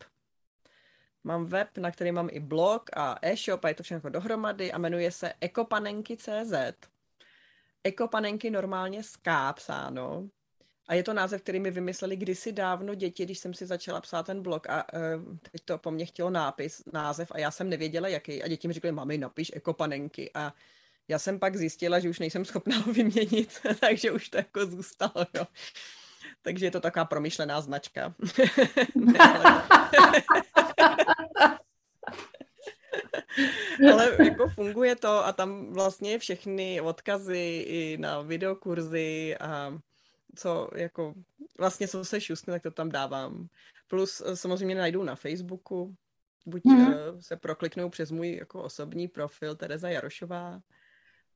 Mám web, na který mám i blog a e-shop a je to všechno dohromady a jmenuje se ekopanenky.cz ekopanenky normálně z K psáno. A je to název, který mi vymysleli kdysi dávno děti, když jsem si začala psát ten blog a uh, teď to po mně chtělo nápis, název a já jsem nevěděla, jaký. A děti mi řekly, mami, napiš ekopanenky. A já jsem pak zjistila, že už nejsem schopná <laughs> ho vyměnit, <laughs> takže už to jako zůstalo, jo. Takže je to taková promyšlená značka. <laughs> ne, ale... <laughs> Ale jako funguje to a tam vlastně všechny odkazy i na videokurzy a co jako vlastně co se šustne, tak to tam dávám. Plus eh, samozřejmě najdu na Facebooku, buď mm-hmm. se prokliknou přes můj jako osobní profil Tereza Jarošová,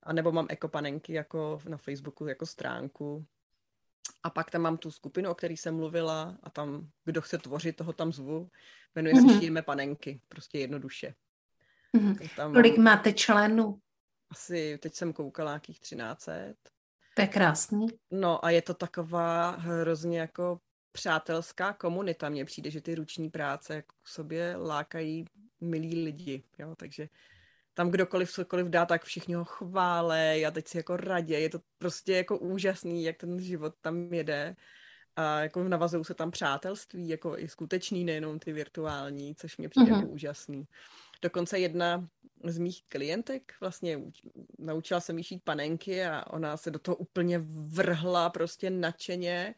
a nebo mám ekopanenky jako na Facebooku jako stránku. A pak tam mám tu skupinu, o které jsem mluvila a tam, kdo chce tvořit, toho tam zvu. Jmenuje mm-hmm. se Šíříme panenky, prostě jednoduše. Mm-hmm. Tam Kolik máte členů? Asi, teď jsem koukala nějakých 13. To je krásný. No a je to taková hrozně jako přátelská komunita. Mně přijde, že ty ruční práce jako k sobě lákají milí lidi, jo, takže tam kdokoliv cokoliv dá, tak všichni ho chválej a teď si jako radě. Je to prostě jako úžasný, jak ten život tam jede. A jako navazují se tam přátelství, jako i skutečný, nejenom ty virtuální, což mě přijde uh-huh. jako úžasný. Dokonce jedna z mých klientek vlastně naučila se jí šít panenky a ona se do toho úplně vrhla prostě nadšeně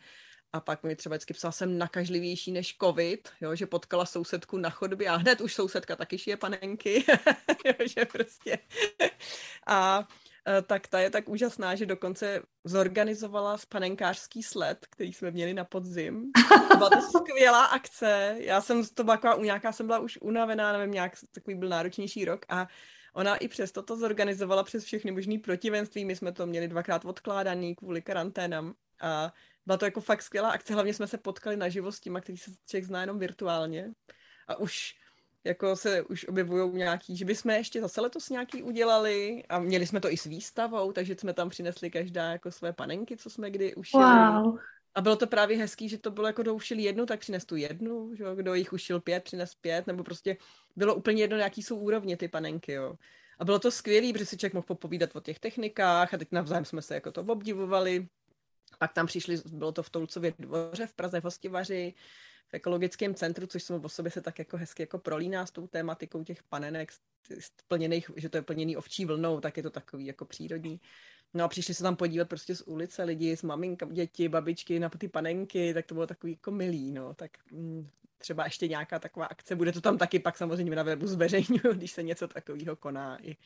a pak mi třeba vždycky psala, jsem nakažlivější než covid, jo, že potkala sousedku na chodbě a hned už sousedka taky šije panenky, <laughs> jo, že prostě. A tak ta je tak úžasná, že dokonce zorganizovala panenkářský sled, který jsme měli na podzim. Byla to <laughs> skvělá akce. Já jsem to byla taková, nějaká jsem byla už unavená, nevím, nějak takový byl náročnější rok a ona i přesto to zorganizovala přes všechny možný protivenství. My jsme to měli dvakrát odkládaný kvůli karanténám a byla to jako fakt skvělá akce, hlavně jsme se potkali naživo s těma, který se člověk zná jenom virtuálně. A už jako se už objevují nějaký, že bychom ještě zase letos nějaký udělali a měli jsme to i s výstavou, takže jsme tam přinesli každá jako své panenky, co jsme kdy ušili. Wow. A bylo to právě hezký, že to bylo jako, kdo ušil jednu, tak přines tu jednu, že kdo jich ušil pět, přines pět, nebo prostě bylo úplně jedno, jaký jsou úrovně ty panenky, jo. A bylo to skvělé, protože si člověk mohl popovídat o těch technikách a teď navzájem jsme se jako to obdivovali. Pak tam přišli, bylo to v Tolcově dvoře v Praze v Hostivaři, ekologickém centru, což jsem o sobě se tak jako hezky jako prolíná s tou tématikou těch panenek, plněných, že to je plněný ovčí vlnou, tak je to takový jako přírodní. No a přišli se tam podívat prostě z ulice lidi, s maminka, děti, babičky na ty panenky, tak to bylo takový jako milý, no. Tak mm, třeba ještě nějaká taková akce, bude to tam taky pak samozřejmě na webu zveřejňuju, <laughs> když se něco takového koná i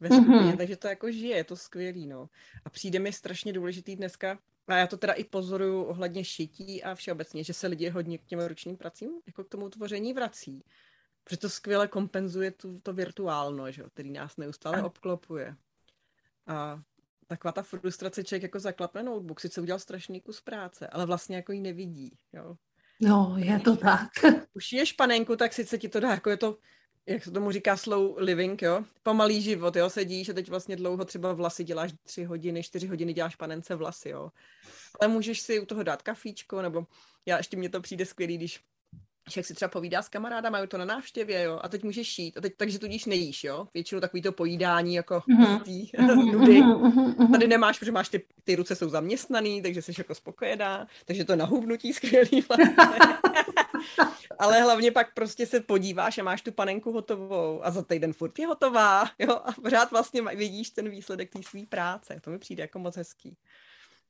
ve skupině, mm-hmm. takže to jako žije, je to skvělý, no. A přijde mi strašně důležitý dneska, a já to teda i pozoruju ohledně šití a všeobecně, že se lidi hodně k těm ručním pracím, jako k tomu tvoření vrací. Protože to skvěle kompenzuje tu, to virtuálno, že, který nás neustále obklopuje. A taková ta frustrace, člověk jako zaklapne notebook, sice udělal strašný kus práce, ale vlastně jako ji nevidí, jo. No, je to tak. Už je španenku, tak sice ti to dá, jako je to, jak se tomu říká slow living, jo, pomalý život, jo, sedíš a teď vlastně dlouho třeba vlasy děláš tři hodiny, čtyři hodiny děláš panence vlasy, jo. Ale můžeš si u toho dát kafíčko, nebo já ještě mně to přijde skvělý, když jak si třeba povídá s kamaráda, mají to na návštěvě, jo, a teď můžeš šít, a teď, takže tudíž nejíš, jo, většinou takový to pojídání, jako mm-hmm. tý, <laughs> nudy. Tady nemáš, protože máš ty, ty ruce jsou zaměstnaný, takže jsi jako spokojená, takže to nahubnutí <laughs> skvělý vlastně. <laughs> Ale hlavně pak prostě se podíváš a máš tu panenku hotovou a za týden furt je hotová, jo, a pořád vlastně vidíš ten výsledek té své práce. To mi přijde jako moc hezký.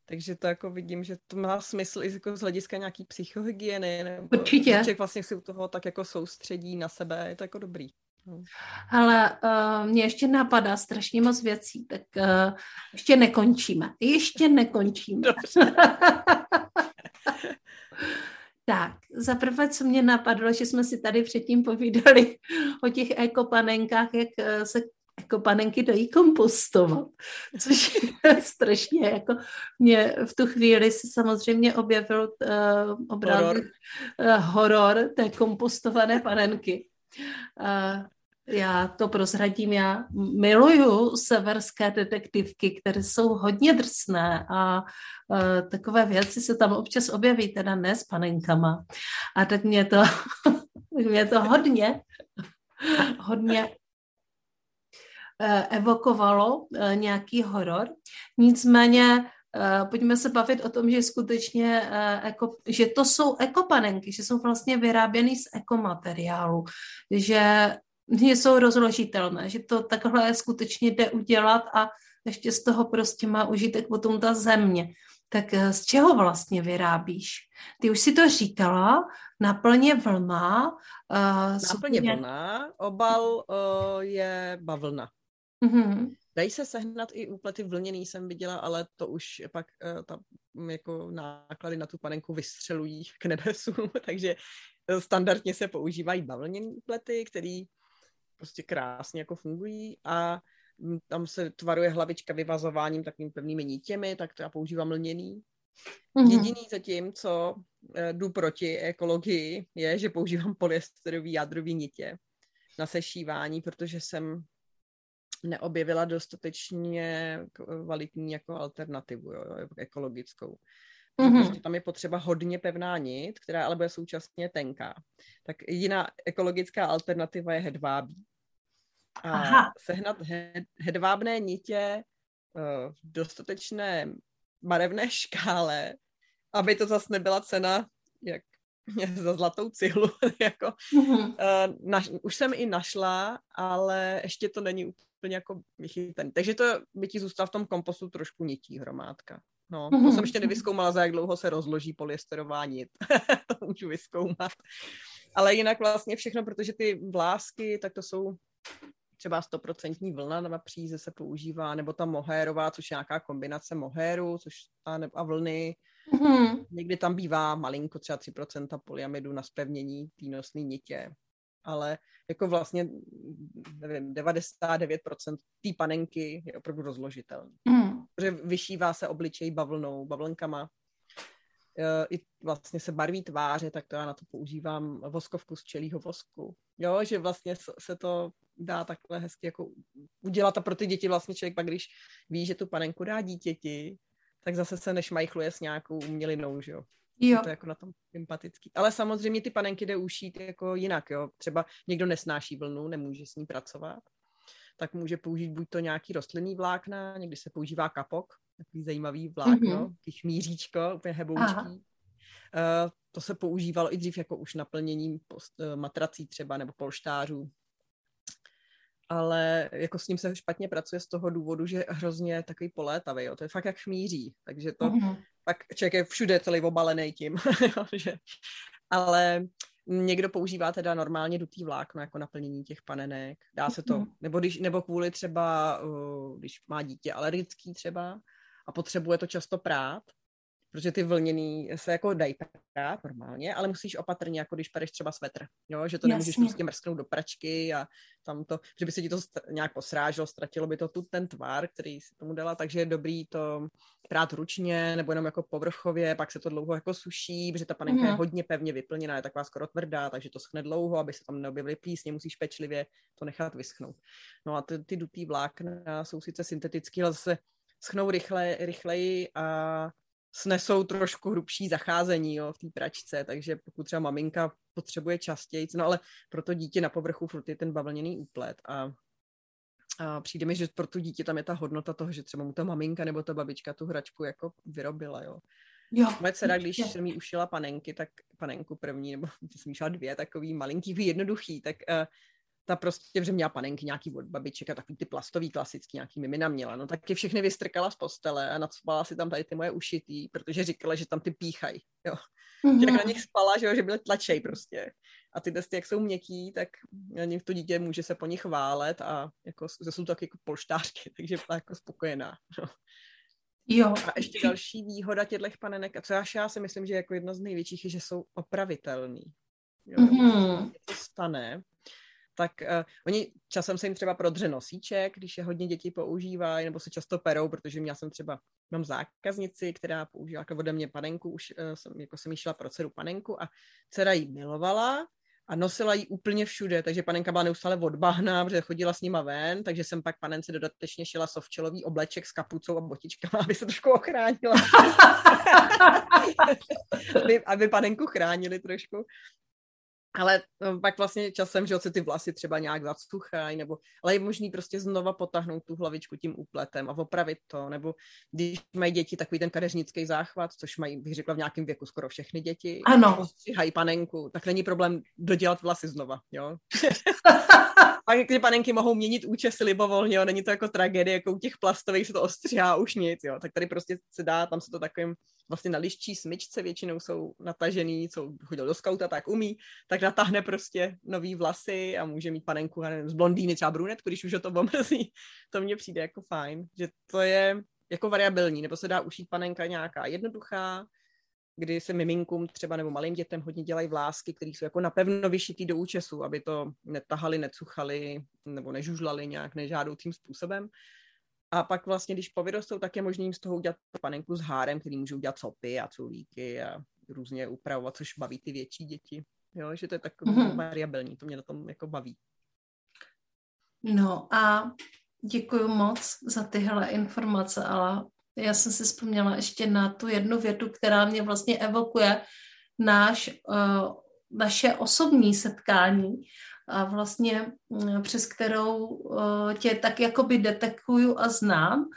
Takže to jako vidím, že to má smysl i jako z hlediska nějaký psychohygieny. Nebo Určitě. Člověk vlastně si u toho tak jako soustředí na sebe, je to jako dobrý. No. Ale uh, mě ještě napadá strašně moc věcí, tak uh, ještě nekončíme. Ještě nekončíme. <laughs> tak, za prvé, co mě napadlo, že jsme si tady předtím povídali <laughs> o těch ekopanenkách, jak se jako panenky dají kompostovat, <laughs> což je strašně, jako mě v tu chvíli se samozřejmě objevil uh, obrázek horor. Uh, horor té kompostované panenky. Uh, já to prozradím, já miluju severské detektivky, které jsou hodně drsné a uh, takové věci se tam občas objeví, teda ne s panenkama. A tak mě to, <laughs> mě to hodně, hodně evokovalo nějaký horor. Nicméně pojďme se bavit o tom, že skutečně, eko, že to jsou ekopanenky, že jsou vlastně vyráběny z ekomateriálu, že jsou rozložitelné, že to takhle skutečně jde udělat a ještě z toho prostě má užitek potom ta země. Tak eh, z čeho vlastně vyrábíš? Ty už si to říkala, naplně vlna. Uh, naplně vlna, obal uh, je bavlna. Mm-hmm. Dají se sehnat i úplety vlněný, jsem viděla, ale to už pak uh, ta, jako náklady na tu panenku vystřelují k nebesu, <laughs> takže standardně se používají bavlněné úplety, které prostě krásně jako fungují a tam se tvaruje hlavička vyvazováním takovým pevnými nítěmi, tak to já používám lněný. Mm-hmm. Jediný zatím, co eh, jdu proti ekologii, je, že používám polyesterový jádrový nitě na sešívání, protože jsem neobjevila dostatečně kvalitní jako alternativu, jo, ekologickou. Mm-hmm. Prostě tam je potřeba hodně pevná nit, která ale bude současně tenká. Tak jiná ekologická alternativa je hedvábí. A Aha. sehnat hedvábné nitě eh, v dostatečné barevné <laughs> škále, aby to zase nebyla cena jak <laughs> za zlatou cihlu. <laughs> jako, mm-hmm. uh, naš, už jsem i našla, ale ještě to není úplně jako vychytaný. Takže to by ti zůstalo v tom kompostu trošku nití hromádka. No, to mm-hmm. jsem ještě nevyskoumala, za jak dlouho se rozloží polyesterová nit. <laughs> to můžu vyskoumat. Ale jinak vlastně všechno, protože ty vlásky, tak to jsou třeba stoprocentní vlna na příze se používá, nebo ta mohérová, což je nějaká kombinace mohéru což a, a vlny. Mm-hmm. Někdy tam bývá malinko, třeba 3% polyamidu na spevnění té nosné nitě. Ale jako vlastně, nevím, 99% té panenky je opravdu rozložitelný. Mm. Protože vyšívá se obličej bavlnou, bavlnkama. E, I vlastně se barví tváře, tak to já na to používám voskovku z čelího vosku. Jo, že vlastně se to dá takhle hezky jako udělat a pro ty děti vlastně člověk pak, když ví, že tu panenku dá dítěti, tak zase se nešmajchluje s nějakou umělinou, že jo. Jo. To je jako na tom sympatický. Ale samozřejmě ty panenky jde ušít jako jinak, jo. Třeba někdo nesnáší vlnu, nemůže s ní pracovat, tak může použít buď to nějaký rostlinný vlákna, někdy se používá kapok, takový zajímavý vlákno, mm-hmm. chmíříčko, úplně heboučký. Uh, to se používalo i dřív jako už naplněním post, uh, matrací třeba nebo polštářů ale jako s ním se špatně pracuje z toho důvodu, že hrozně takový polétavý, jo. to je fakt jak chmíří, takže to mm-hmm. pak člověk je všude celý obalený tím, <laughs> že, ale někdo používá teda normálně dutý vlákno jako naplnění těch panenek, dá se to, mm-hmm. nebo, když, nebo kvůli třeba, když má dítě alergický třeba a potřebuje to často prát, protože ty vlněný se jako dají prát normálně, ale musíš opatrně, jako když pereš třeba svetr, jo? že to nemůžeš prostě mrsknout do pračky a tam to, že by se ti to nějak posráželo, ztratilo by to tu ten tvar, který si tomu dala, takže je dobrý to prát ručně nebo jenom jako povrchově, pak se to dlouho jako suší, protože ta panenka mm. je mhm. hodně pevně vyplněná, je taková skoro tvrdá, takže to schne dlouho, aby se tam neobjevily plísně, musíš pečlivě to nechat vyschnout. No a ty, ty dutý vlákna jsou sice syntetický, ale zase schnou rychle, rychleji a snesou trošku hrubší zacházení jo, v té pračce, takže pokud třeba maminka potřebuje častěji, no ale pro to dítě na povrchu furt je ten bavlněný úplet a, a přijde mi, že pro to dítě tam je ta hodnota toho, že třeba mu ta maminka nebo ta babička tu hračku jako vyrobila, jo. Jo, Moje dcera, když jsem jí ušila panenky, tak panenku první, nebo <laughs> jsem jí dvě takový malinký, <laughs> jednoduchý, tak uh, ta prostě, že měla panenky nějaký od babiček a takový ty plastový klasický nějaký mimina měla, no tak je všechny vystrkala z postele a nacpala si tam tady ty moje ušitý, protože říkala, že tam ty píchají, jo. Mm-hmm. Že jak na nich spala, že, jo, že byly tlačej prostě. A ty desty, jak jsou měkký, tak na nich to dítě může se po nich válet a jako, jsou to taky jako polštářky, <laughs> takže byla jako spokojená. No. Jo. A ještě další výhoda těchto panenek, a co já, já si myslím, že jako jedno z největších je, že jsou opravitelný. Jo, mm-hmm. to stane, tak uh, oni časem se jim třeba prodře nosíček, když je hodně dětí používají, nebo se často perou, protože já jsem třeba, mám zákaznici, která používá jako ode mě panenku, už uh, jsem, jako jsem jí šla pro dceru panenku a dcera jí milovala a nosila ji úplně všude, takže panenka byla neustále od bahna, protože chodila s nima ven, takže jsem pak panence dodatečně šila sovčelový obleček s kapucou a botičkama, <laughs> aby se trošku ochránila. <laughs> aby, aby panenku chránili trošku. Ale no, pak vlastně časem, že se ty vlasy třeba nějak zacuchají, nebo, ale je možný prostě znova potáhnout tu hlavičku tím úpletem a opravit to, nebo když mají děti takový ten kadeřnický záchvat, což mají, bych řekla, v nějakém věku skoro všechny děti, ano. stříhají panenku, tak není problém dodělat vlasy znova, jo. <laughs> pak ty panenky mohou měnit účesy libovolně, jo, není to jako tragédie, jako u těch plastových se to ostříhá už nic, jo, tak tady prostě se dá, tam se to takovým vlastně na liščí smyčce většinou jsou natažený, co chodil do skauta, tak umí, tak natáhne prostě nový vlasy a může mít panenku, nevím, z blondýny, třeba brunetku, když už o to omrzí. <laughs> To mně přijde jako fajn, že to je jako variabilní, nebo se dá ušít panenka nějaká jednoduchá, kdy se miminkům třeba nebo malým dětem hodně dělají vlásky, které jsou jako napevno vyšitý do účesu, aby to netahali, necuchali nebo nežužlali nějak nežádoucím způsobem. A pak vlastně, když povyrostou, tak je možné jim z toho udělat panenku s hárem, který můžou udělat copy a culíky a různě upravovat, což baví ty větší děti. Jo, že to je takový mm-hmm. variabilní, to mě na tom jako baví. No a děkuji moc za tyhle informace, ale já jsem si vzpomněla ještě na tu jednu větu, která mě vlastně evokuje náš, uh, naše osobní setkání a vlastně mm, přes kterou uh, tě tak jakoby detekuju a znám. Uh,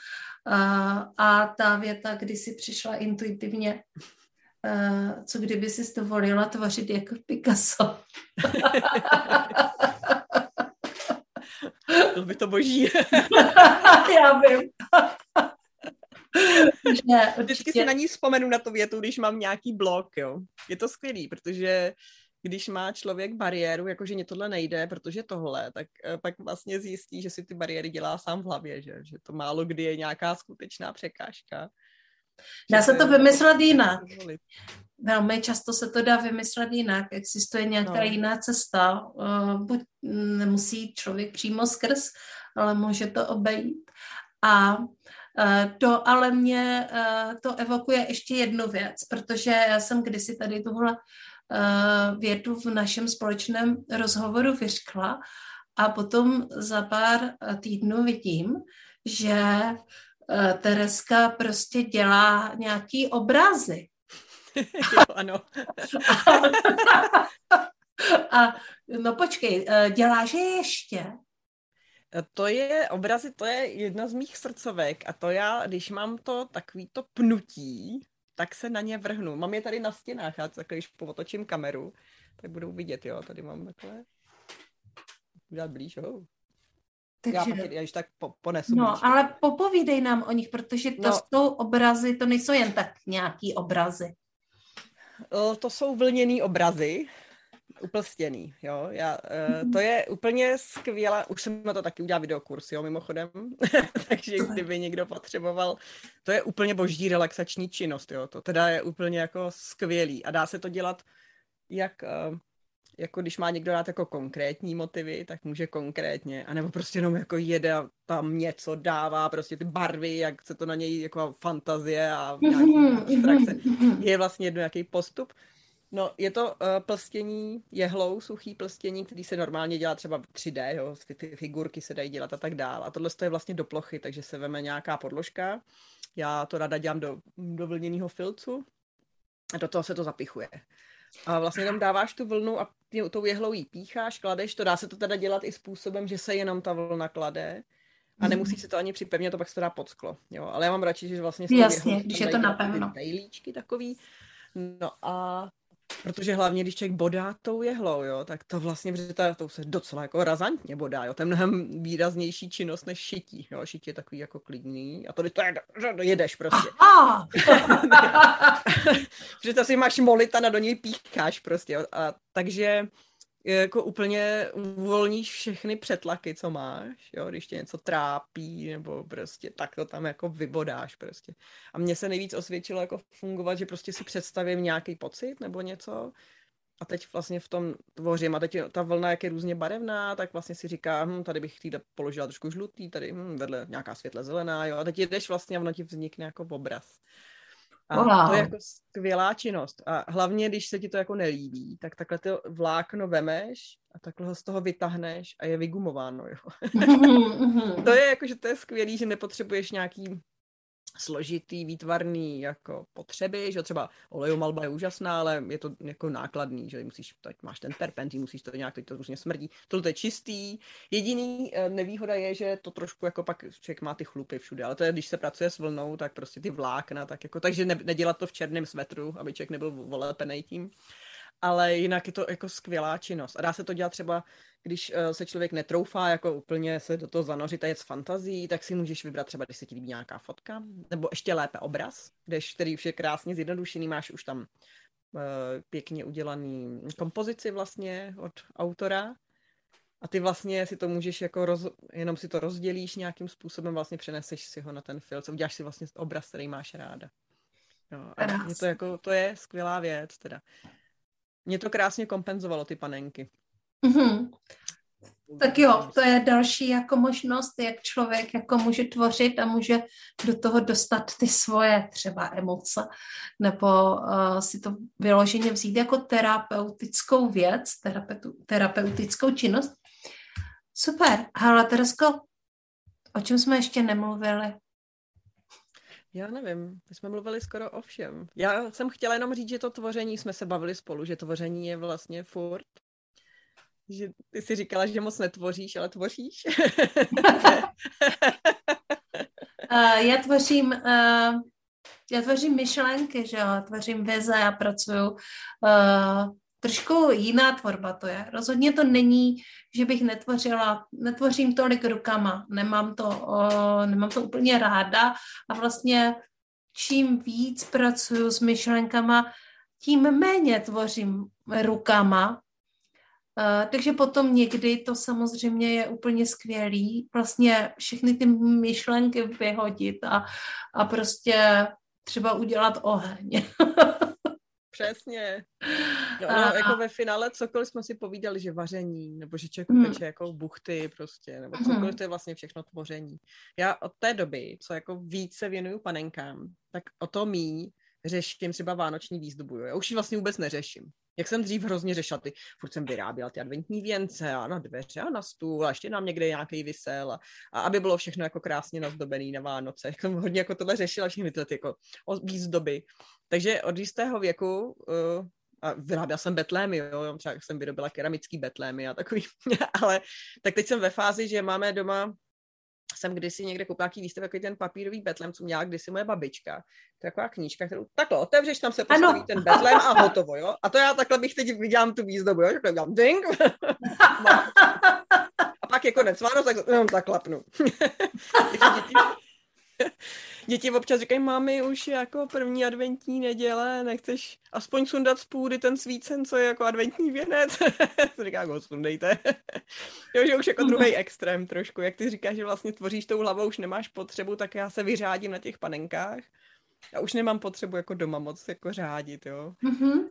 a ta věta, kdy si přišla intuitivně, co kdyby si to volila tvořit jako Picasso. <laughs> Byl by to boží. <laughs> Já vím. Že, Vždycky si na ní vzpomenu na tu větu, když mám nějaký blok, jo. Je to skvělý, protože když má člověk bariéru, jakože mě tohle nejde, protože tohle, tak eh, pak vlastně zjistí, že si ty bariéry dělá sám v hlavě, že, že to málo kdy je nějaká skutečná překážka. Dá se to vymyslet jinak. Velmi často se to dá vymyslet jinak. Existuje nějaká no. jiná cesta. Uh, buď nemusí člověk přímo skrz, ale může to obejít. A to ale mě uh, to evokuje ještě jednu věc, protože já jsem kdysi tady tuhle větu v našem společném rozhovoru vyřkla a potom za pár týdnů vidím, že Eh, Tereska prostě dělá nějaký obrazy. <laughs> jo, ano. <laughs> a, no počkej, eh, děláš je ještě? To je, obrazy, to je jedna z mých srdcovek a to já, když mám to takový to pnutí, tak se na ně vrhnu. Mám je tady na stěnách, já takhle, když potočím kameru, tak budou vidět, jo, tady mám takhle. Udělat blíž, oh. Takže... Já, pak, já tak po, ponesu. No, blíž. ale popovídej nám o nich, protože to no. jsou obrazy, to nejsou jen tak nějaký obrazy. To jsou vlněný obrazy, uplstěný, jo. Já, uh, to je úplně skvělá, už jsem na to taky udělal videokurs, jo, mimochodem, <laughs> takže kdyby někdo potřeboval, to je úplně boží relaxační činnost, jo, to teda je úplně jako skvělý a dá se to dělat jak uh, jako když má někdo rád jako konkrétní motivy, tak může konkrétně, anebo prostě jenom jako jede a tam něco dává, prostě ty barvy, jak se to na něj jako fantazie a nějaký mhm, abstrakce. Mhm. Je vlastně jedno nějaký postup. No, je to uh, plstění jehlou, suchý plstění, který se normálně dělá třeba 3D, jo, ty figurky se dají dělat a tak dál. A tohle je vlastně do plochy, takže se veme nějaká podložka. Já to rada dělám do, do vlněného filcu a do toho se to zapichuje. A vlastně tam dáváš tu vlnu a tou jehlou jí pícháš, kladeš to. Dá se to teda dělat i způsobem, že se jenom ta vlna klade a mhm. nemusí se to ani připevnit, to pak se to dá pod sklo. Jo, ale já mám radši, že vlastně Jasně, když je to napevno. takový. No a Protože hlavně, když člověk bodá tou jehlou, jo, tak to vlastně, protože to, to se docela jako razantně bodá, jo, to je mnohem výraznější činnost než šití, jo, šití je takový jako klidný a to, to, je, to jedeš prostě. protože <laughs> to si máš molit a do něj pícháš prostě, jo, a takže jako úplně uvolníš všechny přetlaky, co máš, jo, když tě něco trápí, nebo prostě tak to tam jako vybodáš prostě. A mně se nejvíc osvědčilo jako fungovat, že prostě si představím nějaký pocit nebo něco a teď vlastně v tom tvořím a teď ta vlna, jak je různě barevná, tak vlastně si říká, hm, tady bych týda položila trošku žlutý, tady hm, vedle nějaká světle zelená, jo, a teď jdeš vlastně a ono ti vznikne jako obraz. A wow. to je jako skvělá činnost. A hlavně, když se ti to jako nelíbí, tak takhle to vlákno vemeš a takhle ho z toho vytahneš a je vygumováno, jo. to je jako, že to je skvělý, že nepotřebuješ nějaký složitý, výtvarný jako potřeby, že třeba olejomalba je úžasná, ale je to jako nákladný, že musíš, teď máš ten terpentín, musíš to nějak, teď to různě smrdí. Tohle je čistý. Jediný eh, nevýhoda je, že to trošku jako pak člověk má ty chlupy všude, ale to je, když se pracuje s vlnou, tak prostě ty vlákna, tak jako, takže ne, nedělat to v černém svetru, aby člověk nebyl volepený tím ale jinak je to jako skvělá činnost. A dá se to dělat třeba, když uh, se člověk netroufá jako úplně se do toho zanořit a jet s fantazí, tak si můžeš vybrat třeba, když se ti líbí nějaká fotka, nebo ještě lépe obraz, když, který už je krásně zjednodušený, máš už tam uh, pěkně udělaný kompozici vlastně od autora a ty vlastně si to můžeš jako roz, jenom si to rozdělíš nějakým způsobem, vlastně přeneseš si ho na ten film, uděláš si vlastně obraz, který máš ráda. Jo, a je to, jako, to je skvělá věc teda. Mě to krásně kompenzovalo, ty panenky. Mm-hmm. Tak jo, to je další jako možnost, jak člověk jako může tvořit a může do toho dostat ty svoje třeba emoce, nebo uh, si to vyloženě vzít jako terapeutickou věc, terapeutu, terapeutickou činnost. Super. Hala, Teresko, o čem jsme ještě nemluvili? Já nevím, my jsme mluvili skoro o všem. Já jsem chtěla jenom říct, že to tvoření jsme se bavili spolu, že tvoření je vlastně furt. Že ty si říkala, že moc netvoříš, ale tvoříš. uh, <laughs> já tvořím uh, já tvořím myšlenky, že jo, tvořím vize, já pracuju uh, trošku jiná tvorba to je. Rozhodně to není, že bych netvořila, netvořím tolik rukama, nemám to, o, nemám to úplně ráda a vlastně čím víc pracuju s myšlenkama, tím méně tvořím rukama. Uh, takže potom někdy to samozřejmě je úplně skvělý, vlastně všechny ty myšlenky vyhodit a, a prostě třeba udělat oheň. <laughs> Přesně. No, no, jako ve finále cokoliv jsme si povídali, že vaření, nebo že člověk mm. peče jako buchty prostě, nebo cokoliv mm. to je vlastně všechno tvoření. Já od té doby, co jako více věnuju panenkám, tak o to mý řeším třeba vánoční výzdobu. Jo. Já už ji vlastně vůbec neřeším. Jak jsem dřív hrozně řešila, ty, furt jsem vyráběla ty adventní věnce a na dveře a na stůl a ještě nám někde nějaký vysel a, a aby bylo všechno jako krásně nazdobený na Vánoce. <laughs> Jak jsem hodně jako tohle řešila, všechny ty jako výzdoby. Takže od jistého věku uh, a vyráběla jsem betlémy, jo, třeba jsem vyrobila keramický betlémy a takový, <laughs> ale tak teď jsem ve fázi, že máme doma jsem kdysi někde koupila nějaký výstav, jako ten papírový betlem, co měla kdysi moje babička. To je taková knížka, kterou takhle otevřeš, tam se postaví ano. ten betlem a hotovo, jo. A to já takhle bych teď viděla tu výzdobu, jo, takhle udělám ding. <laughs> a pak je konec Vánoc, tak jenom zaklapnu. <laughs> Děti občas říkají, mámy, už je jako první adventní neděle, nechceš aspoň sundat z půdy ten svícen, co je jako adventní věnec? <laughs> Říká, go, sundejte. <laughs> jo, že už jako druhý extrém trošku, jak ty říkáš, že vlastně tvoříš tou hlavou, už nemáš potřebu, tak já se vyřádím na těch panenkách. Já už nemám potřebu jako doma moc jako řádit, jo. Mm-hmm.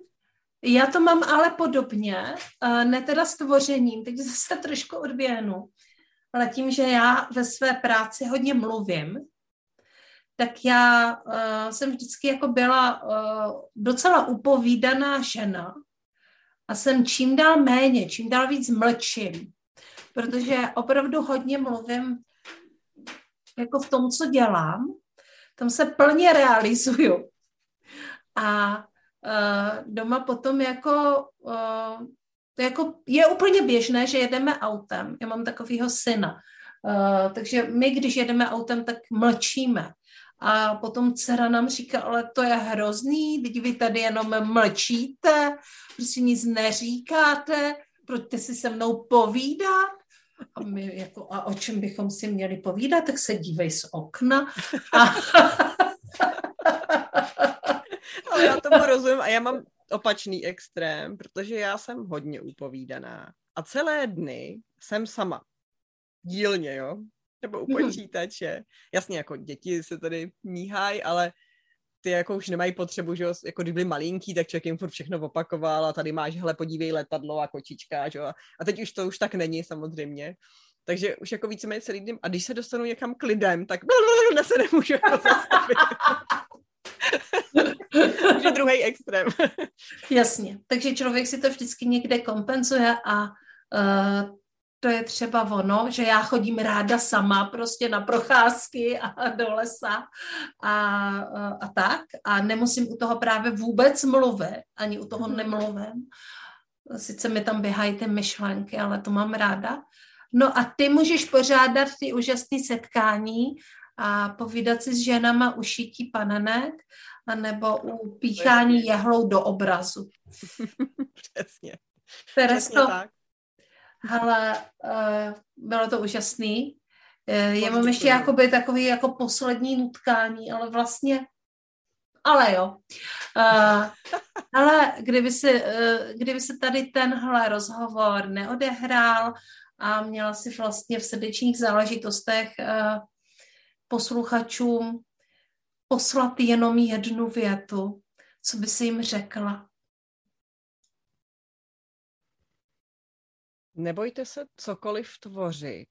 Já to mám ale podobně, ne teda s tvořením, teď zase trošku odběhnu, ale tím, že já ve své práci hodně mluvím, tak já uh, jsem vždycky jako byla uh, docela upovídaná žena a jsem čím dál méně, čím dál víc mlčím, protože opravdu hodně mluvím jako v tom, co dělám, tam se plně realizuju. A uh, doma potom jako, uh, jako je úplně běžné, že jedeme autem. Já mám takového syna. Uh, takže my, když jedeme autem, tak mlčíme. A potom dcera nám říká, ale to je hrozný, teď vy tady jenom mlčíte, prostě nic neříkáte, pojďte si se mnou povídat. A my jako, a o čem bychom si měli povídat, tak se dívej z okna. A... <laughs> ale já tomu rozumím a já mám opačný extrém, protože já jsem hodně upovídaná. A celé dny jsem sama. Dílně, jo nebo u mhm. počítače. Jasně, jako děti se tady míhají, ale ty jako už nemají potřebu, že jako když byli malinký, tak člověk jim furt všechno opakoval a tady máš, hele, podívej letadlo a kočička, že? A teď už to už tak není samozřejmě. Takže už jako víceméně celý den. A když se dostanu někam k lidem, tak ne <laughs> se nemůžu jako zastavit. <laughs> Takže druhý extrém. Jasně. Takže člověk si to vždycky někde kompenzuje a uh, to je třeba ono, že já chodím ráda sama prostě na procházky a do lesa a, a tak a nemusím u toho právě vůbec mluvit, ani u toho mhm. nemluvím. Sice mi tam běhají ty myšlenky, ale to mám ráda. No a ty můžeš pořádat ty úžasné setkání a povídat si s ženama u šití panenek anebo u píchání jehlou do obrazu. <laughs> Přesně. Přesně Ale uh, bylo to úžasný. Uh, já mám ještě jakoby takový jako poslední nutkání, ale vlastně ale jo. Uh, <laughs> ale kdyby se, uh, kdyby se tady tenhle rozhovor neodehrál a měla si vlastně v srdečních záležitostech uh, posluchačům poslat jenom jednu větu, co by si jim řekla? Nebojte se cokoliv tvořit.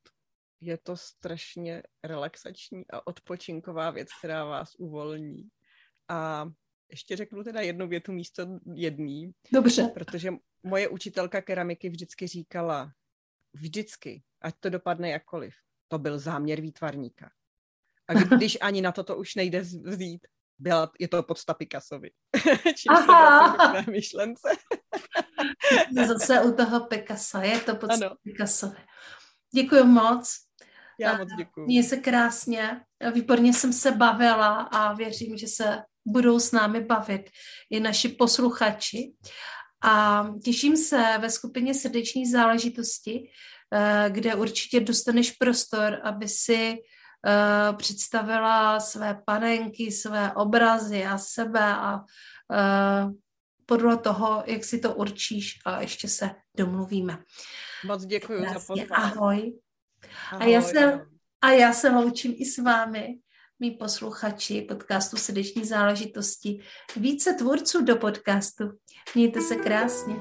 Je to strašně relaxační a odpočinková věc, která vás uvolní. A ještě řeknu teda jednu větu místo jedný. Dobře. Protože moje učitelka keramiky vždycky říkala, vždycky, ať to dopadne jakkoliv, to byl záměr výtvarníka. A <laughs> když ani na toto už nejde vzít, byla, je to podsta Picassovi. <laughs> Čím Aha. se myšlence. <laughs> Zase u toho Picassa, je to ano. Picassovi. Děkuji moc. Já moc děkuji. Mně se krásně, výborně jsem se bavila a věřím, že se budou s námi bavit i naši posluchači. A těším se ve skupině srdeční záležitosti, eh, kde určitě dostaneš prostor, aby si Eh, představila své panenky, své obrazy a sebe a uh, podle toho, jak si to určíš a ještě se domluvíme. Moc děkuji za pozvání. Ahoj. ahoj. A, já se, a já se loučím i s vámi, mý posluchači podcastu Srdeční záležitosti. Více tvůrců do podcastu. Mějte se krásně.